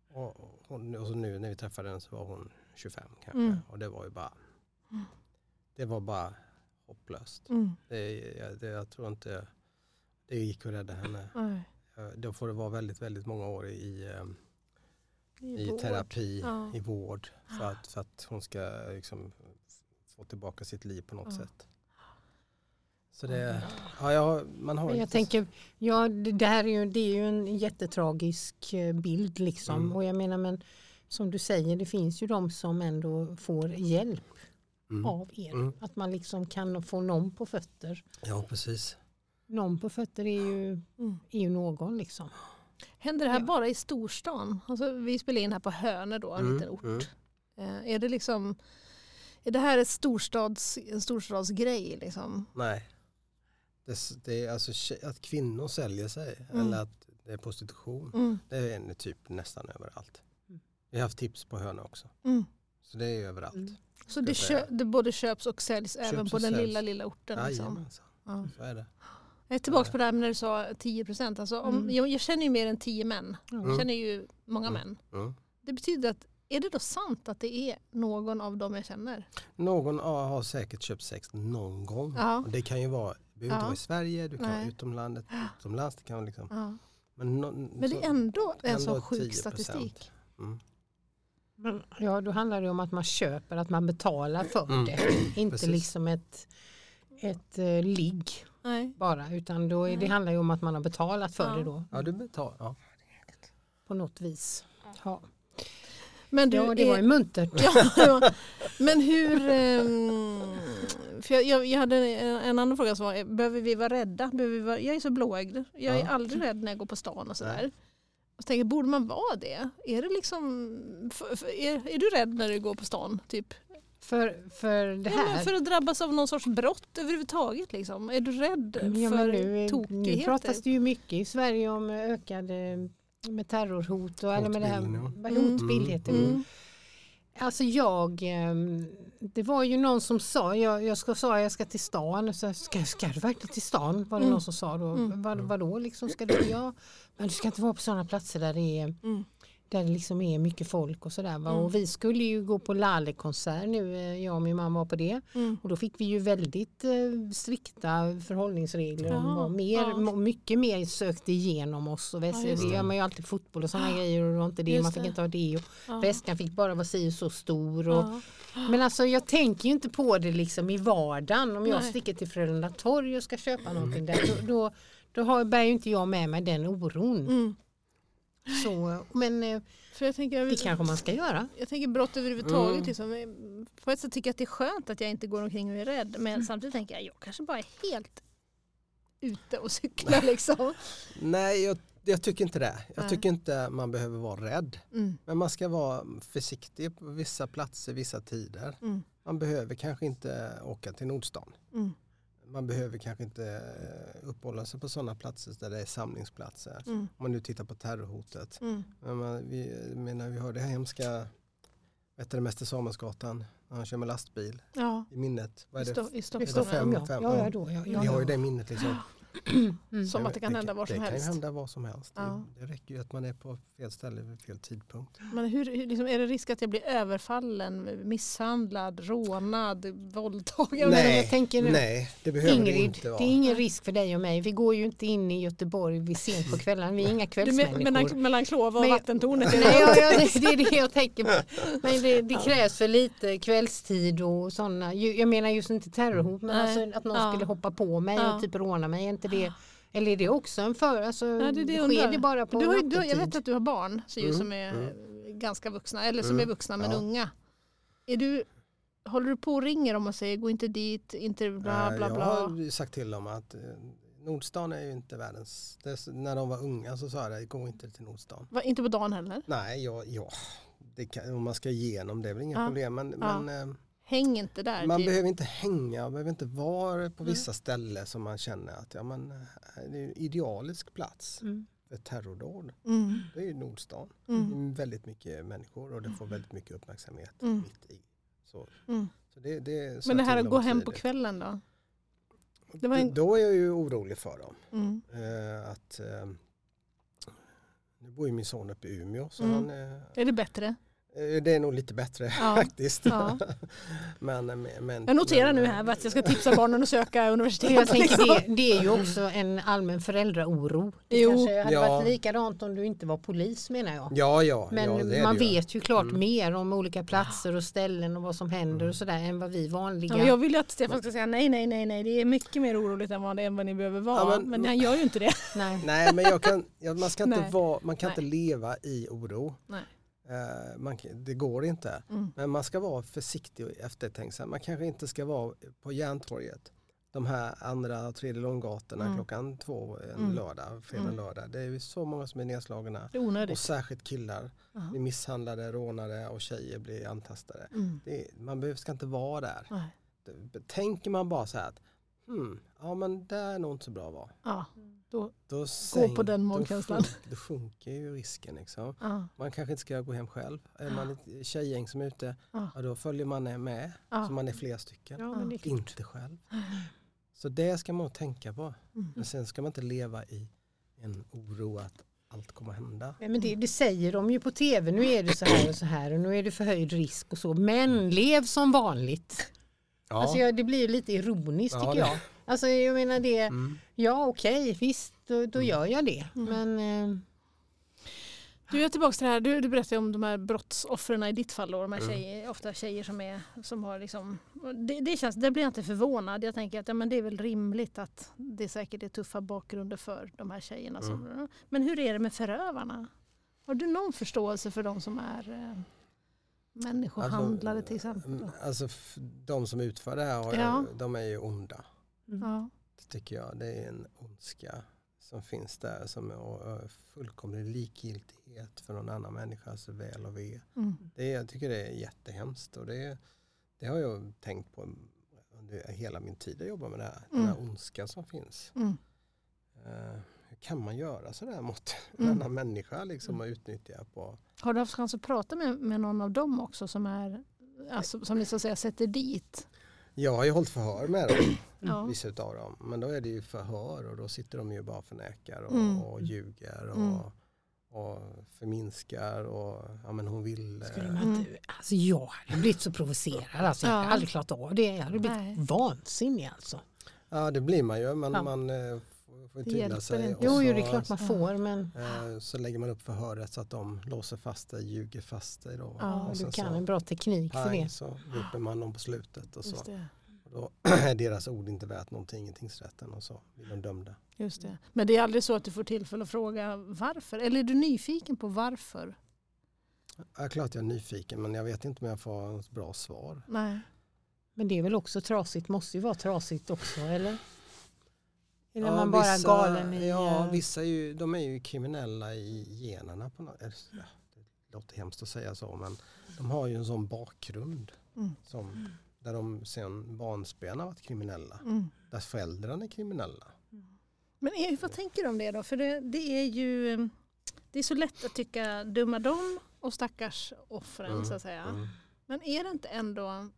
Och, hon, och så nu när vi träffade henne så var hon 25 kanske. Mm. Och det var ju bara, Mm. det var bara hopplöst. Mm. Det, jag, det, jag tror inte det gick att rädda henne. Nej. Då får det vara väldigt, väldigt många år i, eh, I i terapi, Ja. i vård. För att, för att hon ska liksom få tillbaka sitt liv på något Ja. sätt. Så det, ja, jag, man har jag tänker, ja det det här är ju, det är ju en jättetragisk eh, bild liksom. Mm. Och jag menar men som du säger, det finns ju de som ändå får hjälp mm. av er. Mm. Att man liksom kan få någon på fötter. Ja, precis. Någon på fötter är ju, Mm. är ju någon liksom. Händer det här Ja. bara i storstan? Alltså, vi spelar in här på Hönö då, en Mm, liten ort. mm. Eh, är det liksom är det här ett storstads, en storstadsgrej? Liksom? Nej. Det, det är alltså att kvinnor säljer sig Mm. eller att det är prostitution. Mm. Det är typ nästan överallt. Vi har haft tips på Hönö också. Mm. Så det är överallt. Mm. Så det, kö, det både köps och säljs även Köps på och den säljs. lilla, lilla orten? Liksom. Jajamensan, Ja. så är det. Jag är tillbaka på det här när du sa 10 procent. Alltså, om- Mm. jag, jag känner ju mer än 10 män. Mm. Jag känner ju många Mm. män. Mm. Det betyder att, är det då sant att det är någon av dem jag känner? Någon ja, har säkert köpt sex någon gång. Ja. Det kan ju vara, det behöver Ja. inte vara i Sverige, du kan Nej. vara utomlandet, utomlands. Det kan liksom, Ja. men, no, Men så- det är ändå en ändå sån sjuk 10%. statistik. Mm. Men, Ja, då handlar det om att man köper, att man betalar för Mm. det. Inte Precis. liksom ett, ett uh, ligg Nej. bara, utan då är, det handlar ju om att man har betalat för Ja. det då Ja, du betalar. Ja. på något vis. Ja, Men du, ja det är, var ju muntert. Ja, ja. Men hur... ehm, för jag, jag, hade en, en annan fråga som var, eh, behöver vi vara rädda? Behöver vi vara, jag är så blåögd. Jag är aldrig rädd när jag går på stan och sådär. Och så tänker borde man vara det? Är, det liksom, för, för, är, är du rädd när du går på stan? Typ? För, för det Ja, men här. för att drabbas av någon sorts brott överhuvudtaget? Liksom. Är du rädd Ja, för nu, nu tokigheter? pratas det ju mycket i Sverige om ökade med terrorhot och eller med det här Hotbilden, vad Mm. hotbild heter det. Mm. Alltså jag, ehm, det var ju någon som sa, jag, jag ska sa jag ska till stan, så ska, ska du verkligen till stan? Var det Mm. någon som sa då. Mm. Vad, vadå liksom, ska du? Ja, men du ska inte vara på sådana platser där det är Mm. Där det liksom är mycket folk och sådär. Mm. Och vi skulle ju gå på Lale-konsert nu, eh, jag och min mamma var på det. Mm. Och då fick vi ju väldigt eh, strikta förhållningsregler. Jaha, och var mer, ja. Mycket mer sökte igenom oss. Och väs- Ja, det gör man ju alltid fotboll och sådana grejer och inte det. Just Man fick det. inte ha det. Och Ja. Väskan fick bara vara si och så stor. Och, Ja. Men alltså jag tänker ju inte på det liksom i vardagen. Om jag Nej. sticker till Frölunda torg och ska köpa någonting där. Då, då, då har, bär ju inte jag med mig den oron. Mm. Så, men eh, För jag tänker, det kanske man ska göra. Jag tänker brott överhuvudtaget. Mm. Liksom. På ett sätt tycker jag att det är skönt att jag inte går omkring och är rädd. Men Mm. samtidigt tänker jag jag kanske bara är helt ute och cyklar. Liksom. Nej, jag, jag tycker inte det. Jag Nej. tycker inte man behöver vara rädd. Mm. Men man ska vara försiktig på vissa platser, vissa tider. Mm. Man behöver kanske inte åka till Nordstan. Man behöver kanske inte eh, uppehålla sig på sådana platser där det är samlingsplatser. Mm. Om man nu tittar på terrorhotet. Mm. Men man, vi, menar, vi har det här hemska, heter det, Mäster Samuelsgatan, när han kör med lastbil Ja, i minnet. Vad i, är det? Sto- i Stockholm. fem- ja. fem? Ja, Ja. ja, då, ja, Vi har ju det minnet liksom. Mm. Som att det kan hända var som det helst. kan hända vad som helst. Ja. Det, det räcker ju att man är på fel ställe vid fel tidpunkt. Men hur, hur, liksom, är det risk att jag blir överfallen, misshandlad, rånad, våldtagen? Nej. jag tänker nu- nej, det behöver det Ingrid, inte det vara. är ingen risk för dig och mig. Vi går ju inte in i Göteborg vid sent på kvällen. Vi är inga kvällsmänniskor. men, mellan, mellan Klova och Men- vattentornet? Nej, det- ja, ja, det, det är det jag tänker på. Men det, det krävs för lite kvällstid och sådana. Jag menar just inte terrorhot men alltså att någon Ja. skulle hoppa på mig Ja. och typ råna mig. Är inte det, eller är det också en för? Alltså, Ja, det är det sker det bara på du har, du, jag vet att du har barn så ju, Mm, som är mm. ganska vuxna, eller som Mm, är vuxna men ja. unga. Är du, håller du på och ringer om och säger gå inte dit, inte bla Eh, bla jag bla? har ju sagt till dem att eh, Nordstan är ju inte världens... Är, när de var unga så sa jag det, gå inte till Nordstan. Va, inte på dagen heller? Nej, ja, ja det kan, om man ska igenom det är väl inga Ja. problem. Men, Ja. men eh, Häng inte där. man typ. behöver inte hänga, man behöver inte vara på vissa ställen som man känner att ja, men, eh, det är en idealisk plats Mm. för terrordåd. Mm, Det är ju Nordstan. mm, Det är väldigt mycket människor och det får väldigt mycket uppmärksamhet Mm. mitt i. Så, mm. så det, det Men det här till att gå hem på kvällen då? en- Då är jag ju orolig för dem. Mm. Eh, att, eh, nu bor ju min son uppe i Umeå så Mm. han, eh, Är det bättre? Eh, det är nog lite bättre Ja. faktiskt. Ja. men, eh, men, Jag noterar men, nu eh, här att jag ska tipsa barnen att söka universitet. Jag tänker liksom. det, det är ju också en allmän föräldraoro. Det Jo. kanske hade Ja. varit likadant om du inte var polis menar jag. Ja, ja. Men ja, man vet ju klart Mm. mer om olika platser och ställen och vad som händer och sådär än vad vi vanliga. Ja, men jag vill ju att Stefan ska säga nej, nej, nej, nej. Det är mycket mer oroligt än vad, det, än vad ni behöver vara. Ja, men, men- han gör ju inte det. Nej. Nej, men jag kan, man, ska inte vara, man kan Nej. inte leva i oro. Nej. Eh, man, det går inte. Mm. Men man ska vara försiktig och eftertänksam. Man kanske inte ska vara på Järntorget. De här andra och tredje långgatorna Mm. klockan två en Mm. lördag, fredag, Mm. lördag. Det är ju så många som är nedslagna. Är Och särskilt killar Jaha. blir misshandlade, rånade och tjejer blir antastade. Mm. Det man ska inte vara där. Nej. Tänker man bara så här att hmm, ja men det är nog inte så bra att vara. Ja. Då, Då på den då magkänslan. sjunk- Då sjunker ju risken. Liksom. ja. Man kanske inte ska gå hem själv. Är man ett tjejgäng som är ute, Ja. ja, då följer man med. Ja. Så man är flera stycken. Ja, men det är. Inte själv. Så det ska man tänka på. Mm. Men sen ska man inte leva i en oro att allt kommer att hända. Nej, men det, det säger de ju på tv, nu är det så här och så här och nu är det förhöjd risk och så. Men lev som vanligt. Ja. Alltså jag, det blir lite ironiskt Ja, tycker det- jag. Alltså jag menar det, Mm. ja okej visst då, då Mm. gör jag det. Mm. Men eh, Du är tillbaka till det här, du, du berättade om de här brottsoffren i ditt fall. Då, de här Mm. tjejer, ofta tjejer som, är, som har liksom, det, det, känns, det blir jag inte förvånad. Jag tänker att ja, men det är väl rimligt att det säkert är tuffa bakgrunder för de här tjejerna. Som, men hur är det med förövarna? Har du någon förståelse för de som är eh, människohandlare till exempel? mm, Alltså de som utför det här, Ja. de är ju onda. Ja. Det tycker jag. Det är en ondska som finns där som är fullkomlig likgiltighet för någon annan människas väl och ve. Mm. Det, är- jag tycker det är jättehemskt och det, det har jag tänkt på under hela min tid att jobba med det här. Den här Mm. ondska som finns. Mm. Hur kan man göra sådär mot en Mm. annan människa liksom och utnyttja på Har du haft chans att prata med, med någon av dem också som är alltså, som ni så att säga sätter dit? Jag har ju hållit förhör med dem, Ja. vissa utav dem. Men då är det ju förhör och då sitter de ju bara förnekar och, Mm. och ljuger och, Mm. och förminskar och ja men hon vill. skulle eh, man inte, alltså jag hade blivit så provocerad. Alltså, jag hade Ja. aldrig klarat av det. Jag hade blivit Nej. vansinnig alltså. Ja det blir man ju men Ja. man eh, får, Det hjälper sig. inte. Jo, så, jo det är klart man får men eh, så lägger man upp förhöret så att de låser fast dig, ljuger fast dig då. Ja, du kan så, en bra teknik för det. så roper man dem på slutet och så. Just det. Och då är deras ord inte värt någonting i tingsrätten och så blir de dömda. Just det. Men det är aldrig så att du får tillfälle att fråga varför? Eller är du nyfiken på varför? Ja, klart jag är nyfiken men jag vet inte om jag får ett bra svar. Nej. Men det är väl också trasigt, måste ju vara trasigt också eller? Eller är Ja, man bara vissa- galen i... Ja, eh, vissa är ju, de är ju kriminella i generna. På något, det låter hemskt att säga så men de har ju en sån bakgrund Mm. som, där de sen barnsben har varit kriminella. Mm. Där föräldrarna är kriminella. Men är, vad tänker du om det då? För det, det är ju det är så lätt att tycka dumma dem och stackars offren Mm, så att säga. Mm. Men är det inte ändå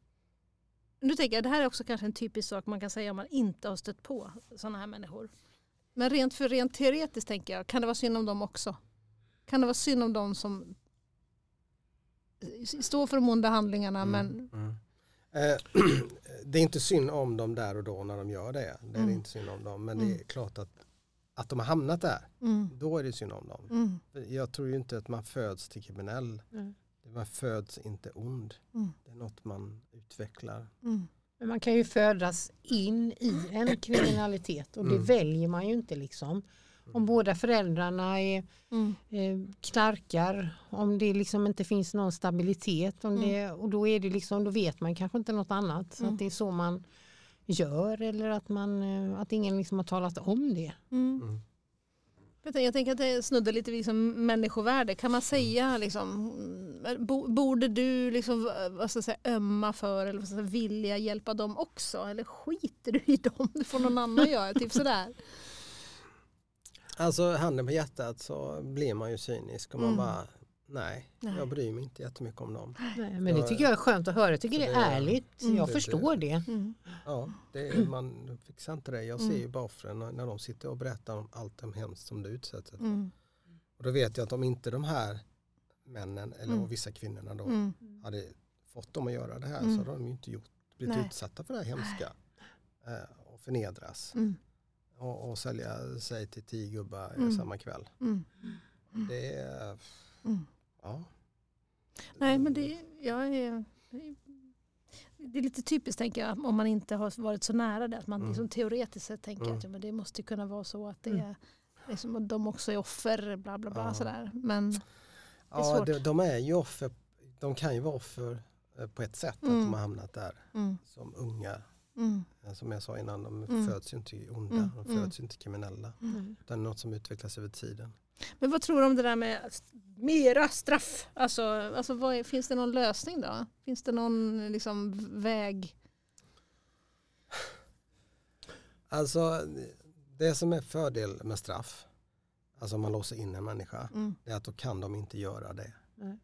nu tänker jag, det här är också kanske en typisk sak man kan säga om man inte har stött på sådana här människor. Men rent för rent teoretiskt tänker jag, kan det vara synd om dem också? Kan det vara synd om dem som står för de onda handlingarna Mm, men mm. Eh, det är inte synd om dem där och då när de gör det. Det är Mm. inte synd om dem. Men det Mm. är klart att, att de har hamnat där, mm, då är det synd om dem. mm, Jag tror ju inte att man föds till kriminell. Mm. Man föds inte ond. Mm. Det är något man utvecklar. mm, Men man kan ju födas in i en kriminalitet och det Mm. väljer man ju inte liksom. Om båda föräldrarna är, mm, eh, knarkar, om det liksom inte finns någon stabilitet om Mm. det, och då, är det liksom, då vet man kanske inte något annat. Så Mm. att det är så man gör eller att, man, eh, att ingen liksom har talat om det. Jag tänker, att det snuddar lite vid liksom människovärde. Kan man säga liksom, bo, borde du liksom, vad ska säga, ömma för eller vad ska säga, vilja hjälpa dem också? Eller skiter du i dem? Det får någon annan göra. Typ sådär. Alltså handen på hjärtat så blir man ju cynisk och man Mm. bara nej, Nej. jag bryr mig inte jättemycket om dem. Nej, men det tycker jag är skönt att höra. Jag tycker det det är är- ärligt. Mm. Jag Det- förstår det. Mm. Ja, det är, man fixar inte det. Jag ser Mm. ju bara offren när de sitter och berättar om allt de hemskt som du utsätter för. Mm. Och då vet jag att om inte de här männen eller Mm. vissa kvinnorna då Mm. hade fått dem att göra det här Mm. så hade de ju inte gjort, blivit Nej. utsatta för det här hemska. Eh, och förnedras. Mm. Och, och sälja sig till tio gubbar Mm. samma kväll. Mm. Det är, Mm. Ja. Nej men det, jag är, det är lite typiskt tänker jag om man inte har varit så nära det. Att man Mm. liksom teoretiskt sett tänker Mm. att ja, men det måste kunna vara så att det Mm. är liksom, de också är offer. Bla bla bla Ja. sådär. Men ja svårt. de, de är ju offer, de kan ju vara offer eh, på ett sätt Mm. att de har hamnat där mm, som unga. mm, Eh, Som jag sa innan, de Mm. föds ju inte onda, Mm. de Mm. föds ju inte kriminella. mm. Utan något som utvecklas över tiden. Men vad tror du om det där med mera straff? Alltså, alltså vad är, finns det någon lösning då? Finns det någon liksom, väg? Alltså det som är fördel med straff, alltså om man låser in en människa, Mm, det är att då kan de inte göra det. Nej.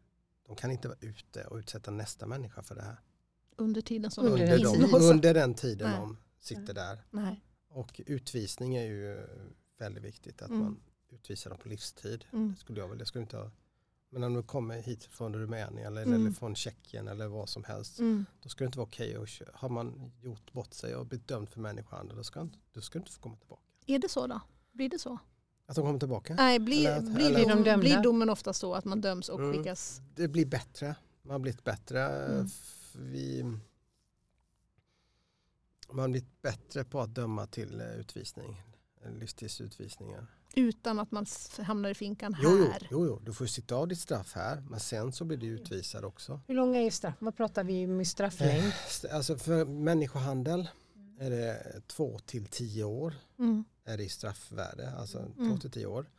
De kan inte vara ute och utsätta nästa människa för det här. under tiden som Under de Under, den är de, under den tiden Nej. de sitter där. Nej. Och utvisning är ju väldigt viktigt, att Mm. man utvisar dem på livstid. Mm. Det skulle jag väl, det skulle inte ha. Men om du kommer hit från Rumänien eller, Mm. eller från Tjeckien eller vad som helst, Mm. då ska det inte vara okej. kö- Har man gjort bort sig och blivit dömd för människohandel, då ska, inte, då ska du inte få komma tillbaka. Är det så då? Blir det så? Att de kommer tillbaka? Nej, blir, Eller att- blir, eller- Blir de dömda? blir domen ofta så att man döms och Mm. skickas? Det blir bättre. Man har blivit bättre. Mm. Vi, man har blivit bättre på att döma till eh, utvisning. eh, Livstidsutvisningar. Utan att man hamnar i finkan här? Jo, jo, jo, jo, du får ju sitta av ditt straff här. Men sen så blir du utvisad också. Hur långa är straff? Vad pratar vi med strafflängd? St- Alltså för människohandel är det två till tio år Mm. är det i straffvärde. Alltså Mm. två till tio år.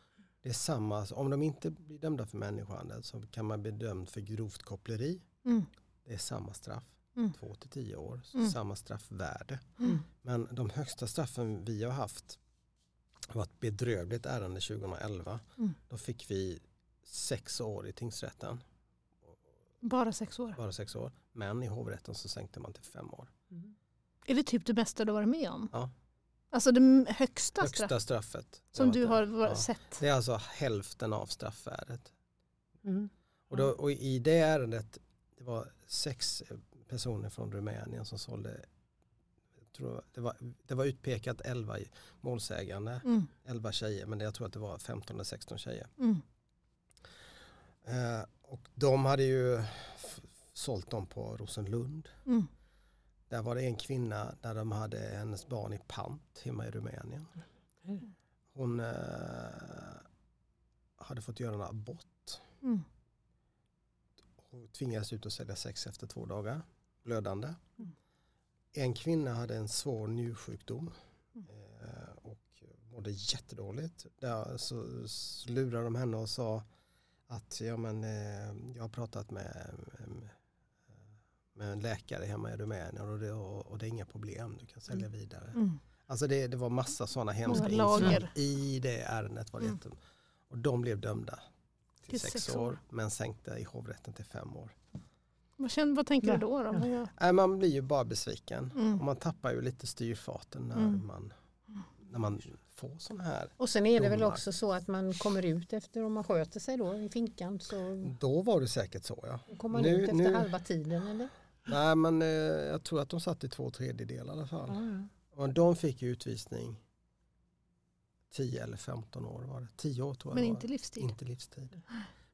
Det är samma, om de inte blir dömda för människohandel så kan man bli dömd för grovt koppleri. Mm. Det är samma straff. Mm. Två till tio år. Så Mm. Samma straffvärde. Mm. Men de högsta straffen vi har haft var ett bedrövligt ärende 2011. Mm. Då fick vi sex år i tingsrätten. Bara sex år? Bara sex år. Men i hovrätten så sänkte man till fem år. Är det typ det bästa du varit med om? Ja. Alltså det högsta, Högsta straff straffet. som det du har det. Ja. sett? Det är alltså hälften av straffvärdet. Mm. Och, då, och i det ärendet, det var sex personer från Rumänien som sålde, tror det, var, det var utpekat 11 i- målsägande, Mm. 11 tjejer, men jag tror att det var 15 eller 16 tjejer. Mm. Eh, och de hade ju sålt dem på Rosenlund. Mm. Där var det en kvinna där de hade hennes barn i pant hemma i Rumänien. Mm. Hon eh, hade fått göra en abort. Mm. Hon tvingades ut och sälja sex efter två dagar, blödande. Mm. En kvinna hade en svår njursjukdom Mm. eh, och mådde jättedåligt. Där så, så lurade de henne och sa att ja, men, eh, jag har pratat med, med en läkare hemma i Rumänien och det, och, det är inga problem, du kan sälja vidare. Mm. Alltså det, det var massa sådana hemska Många inslag i det ärendet. Var det Mm. Och de blev dömda till, Till sex, sex år, år. men sänkte i hovrätten till fem år. Vad, känner, vad tänker Ja. du då? då? Ja. Nej, man blir ju bara besviken. Mm. Och man tappar ju lite styrfarten när Mm. man när man får sådana här. Och sen är det väl domar. också så att man kommer ut efter om man sköter sig då i finkan så Då var det säkert så ja. kommer man Nu- ut efter nu- halva tiden eller? Nej men eh, jag tror att de satt i två tredjedelar i alla fall. Ja. Och de fick ju utvisning 10 eller 15 år var det. 10 år tror jag Men inte livstid. inte livstid.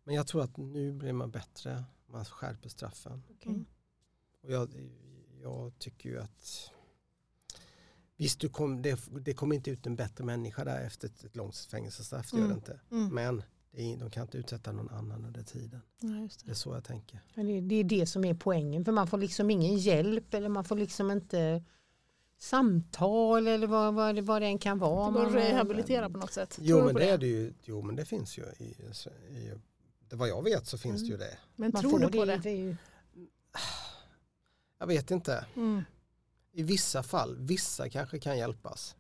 Men jag tror att nu blir man bättre. Man skärper straffen. Mm. Och jag, jag tycker ju att Visst, du kom, det, det kommer inte ut en bättre människa där efter ett, ett långt fängelsestraff. Det gör det Mm. inte. Mm. Men det är, de kan inte utsätta någon annan under tiden. Ja, just Det det. är så jag tänker. Men det, det är det som är poängen för man får liksom ingen hjälp eller man får liksom inte samtal eller vad, vad, det- vad det än kan vara. Det går att Man- rehabilitera på något sätt. Jo men på det, är det ju. Jo men det finns ju i, i det vad jag vet så finns det ju det. Men Man tror får du på det, det? Jag vet inte. Mm. I vissa fall, vissa kanske kan hjälpas.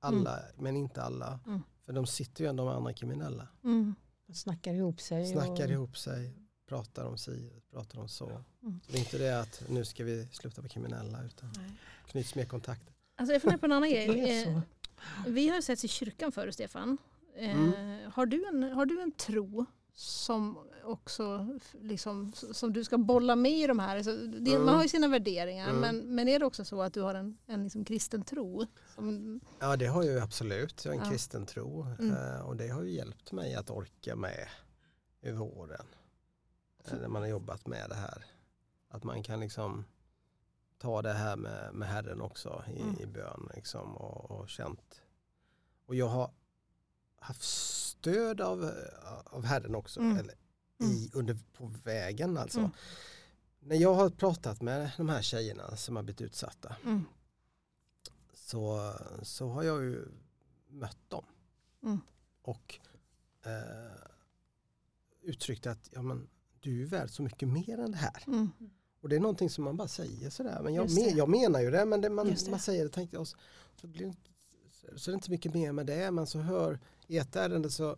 Alla, men inte alla. Mm. För de sitter ju ändå med andra kriminella. Mm. man snackar ihop sig. Snackar och, ihop sig, pratar om si, pratar om så. Mm. Så det är inte det att nu ska vi sluta vara kriminella utan Nej. knyts mer kontakter. Alltså jag funderar på en annan grej. Eh. Vi har ju setts i kyrkan förut Stefan. Eh, Mm. har, du en, har du en tro som också liksom, som du ska bolla med i de här? Så det, Mm. Man har ju sina värderingar Mm. men, men är det också så att du har en, en liksom kristen tro? Som, Ja det har jag ju absolut, jag har en Ja. kristen tro Mm. eh, och det har ju hjälpt mig att orka med över åren. Eh, När man har jobbat med det här. Att man kan liksom ta det här med, med Herren också i, Mm. i bön liksom, och, och känt. Och jag har haft stöd av, eh, av Herren också Mm. eller i, under, på vägen alltså. Mm. När jag har pratat med de här tjejerna som har blivit utsatta mm, så, så har jag ju mött dem. Mm. Och eh, uttryckt att ja, men, du är värd så mycket mer än det här. mm, Och det är någonting som man bara säger sådär. Men jag, men, jag menar ju det men det, man, det. man säger det tänkte jag. Så, blir det, så är det inte mycket mer med det. Men så hör i ett ärende så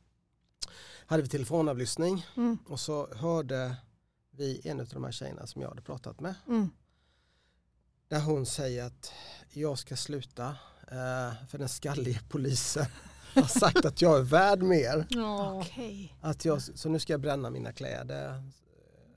hade vi telefonavlyssning mm, och så hörde vi en av de här tjejerna som jag hade pratat med. mm, Där hon säger att jag ska sluta eh, för den skallige polisen har sagt att jag är värd mer. Okej. Att jag, så nu ska jag bränna mina kläder.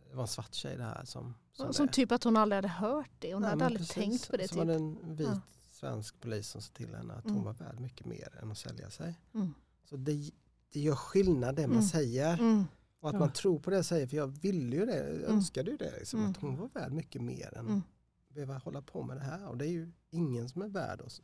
Det var en svart tjej det här som, som, Som är- typ att hon aldrig hade hört det. Hon Nej, hade aldrig precis. tänkt på det. Var Typ. det en vit Ja. Svensk polis som sa till henne att Mm. hon var värd mycket mer än att sälja sig. Mm. Så det, det gör skillnad det man Mm. säger Mm, och att Ja. man tror på det jag säger. För jag ville ju det, jag Mm. önskade ju det. Liksom, Mm. Att hon var värd mycket mer än Mm. att behöva hålla på med det här. Och det är ju ingen som är värd att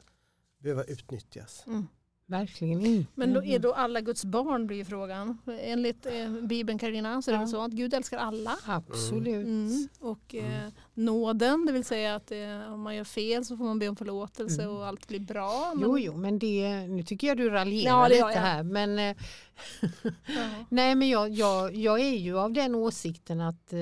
behöva utnyttjas. mm. Verkligen inte. Men då är då alla Guds barn blir ju frågan. Enligt eh, Bibeln Carina så är det Ja. så att Gud älskar alla. Absolut. Mm. Och eh, Mm. nåden, det vill säga att eh, om man gör fel så får man be om förlåtelse Mm. och allt blir bra. Men, Jo, jo, men det, nu tycker jag du raljerar Ja, lite jag. här. Men, eh, nej, men jag, jag, jag är ju av den åsikten att eh,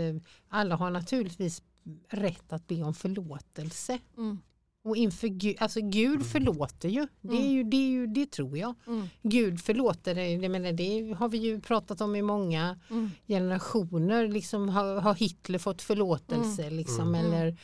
alla har naturligtvis rätt att be om förlåtelse. Mm. Och inför Gud, alltså Gud förlåter ju. Det, är Mm. ju, det, är ju, det tror jag. Mm. Gud förlåter, det, jag menar, det har vi ju pratat om i många Mm. generationer. Liksom, har, har Hitler fått förlåtelse liksom, Mm. eller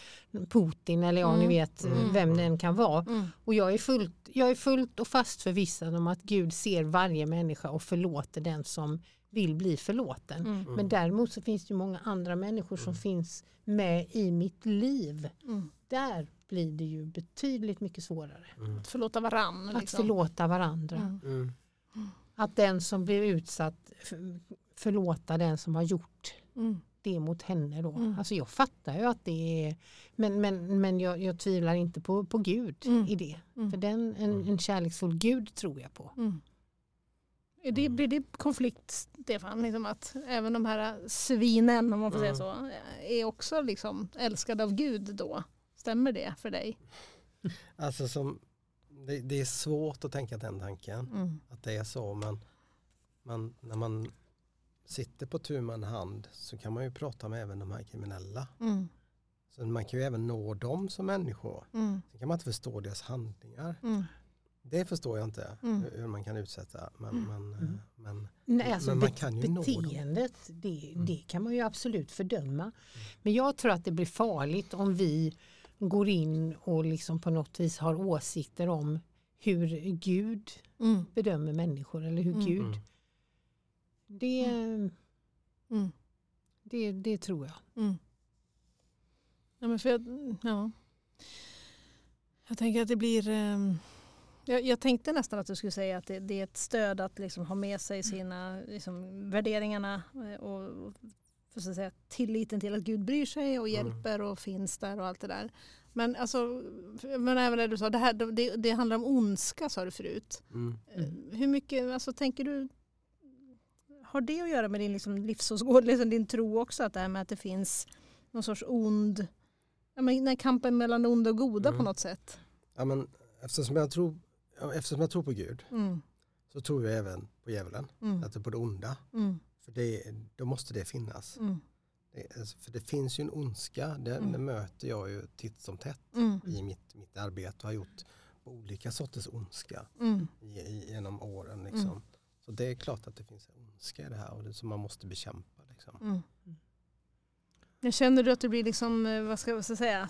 Putin eller ja, ni Mm. vet Mm. vem den kan vara. Mm. Och jag är, fullt, jag är fullt och fast förvissad om att Gud ser varje människa och förlåter den som vill bli förlåten. Mm. Men däremot så finns det ju många andra människor som finns med i mitt liv. Mm. Där blir det ju betydligt mycket svårare. Mm. Att förlåta varann. Att Liksom. förlåta varandra. Mm. Mm. Att den som blir utsatt förlåta den som har gjort Mm. det mot henne då. Mm. Alltså jag fattar ju att det är men, men, men jag, jag tvivlar inte på, på Gud Mm. i det. Mm. För den, en, en kärleksfull Gud tror jag på. Mm. Är det, blir det konflikt, Stefan? Liksom att även de här svinen, om man får säga Mm. så, är också liksom älskade av Gud då? Stämmer det för dig? Alltså som, det, det är svårt att tänka den tanken. Mm. Att det är så. Men man, när man sitter på tu man hand så kan man ju prata med även de här kriminella. Mm. Så man kan ju även nå dem som människor. Mm. Sen kan man inte förstå deras handlingar. Mm. Det förstår jag inte Mm. hur- man kan utsätta. Men, Mm. men, Mm. men Nej, alltså Men man kan ju nå dem. beteendet, det, Mm. det kan man ju absolut fördöma. Men jag tror att det blir farligt om vi går in och liksom på något vis har åsikter om hur Gud Mm. bedömer människor eller hur Mm. Gud... Mm. Det, Mm. det, det tror jag. Mm. Ja, men för jag, ja. jag tänker att det blir... ehm, jag, jag tänkte nästan att du skulle säga att det, det är ett stöd att liksom ha med sig sina liksom, värderingarna eh, och, och för så att säga, tilliten till att Gud bryr sig och Mm. hjälper och finns där och allt det där. Men, alltså, men även det du sa, det, här, det, det handlar om ondska sa du förut. Mm. Eh, Hur mycket, alltså tänker du, har det att göra med din liksom livsåskådning, liksom din tro också? Att det här med att det finns någon sorts ond, ja, men den här kampen mellan onda och goda Mm. på något sätt? Ja, men eftersom, jag tror, eftersom jag tror på Gud Mm. så tror jag även på djävulen, Mm. att det är på det onda. Mm. För det, då måste det finnas. Mm. Det, alltså, för det finns ju en ondska, den, Mm. möter jag ju titt som tätt Mm. i mitt, mitt arbete och har gjort olika sorters ondska Mm. i, genom åren. Liksom. Så det är klart att det finns en ondska i det här och det som man måste bekämpa. Liksom. Mm. Jag känner du att du blir liksom, eh, vad ska jag säga,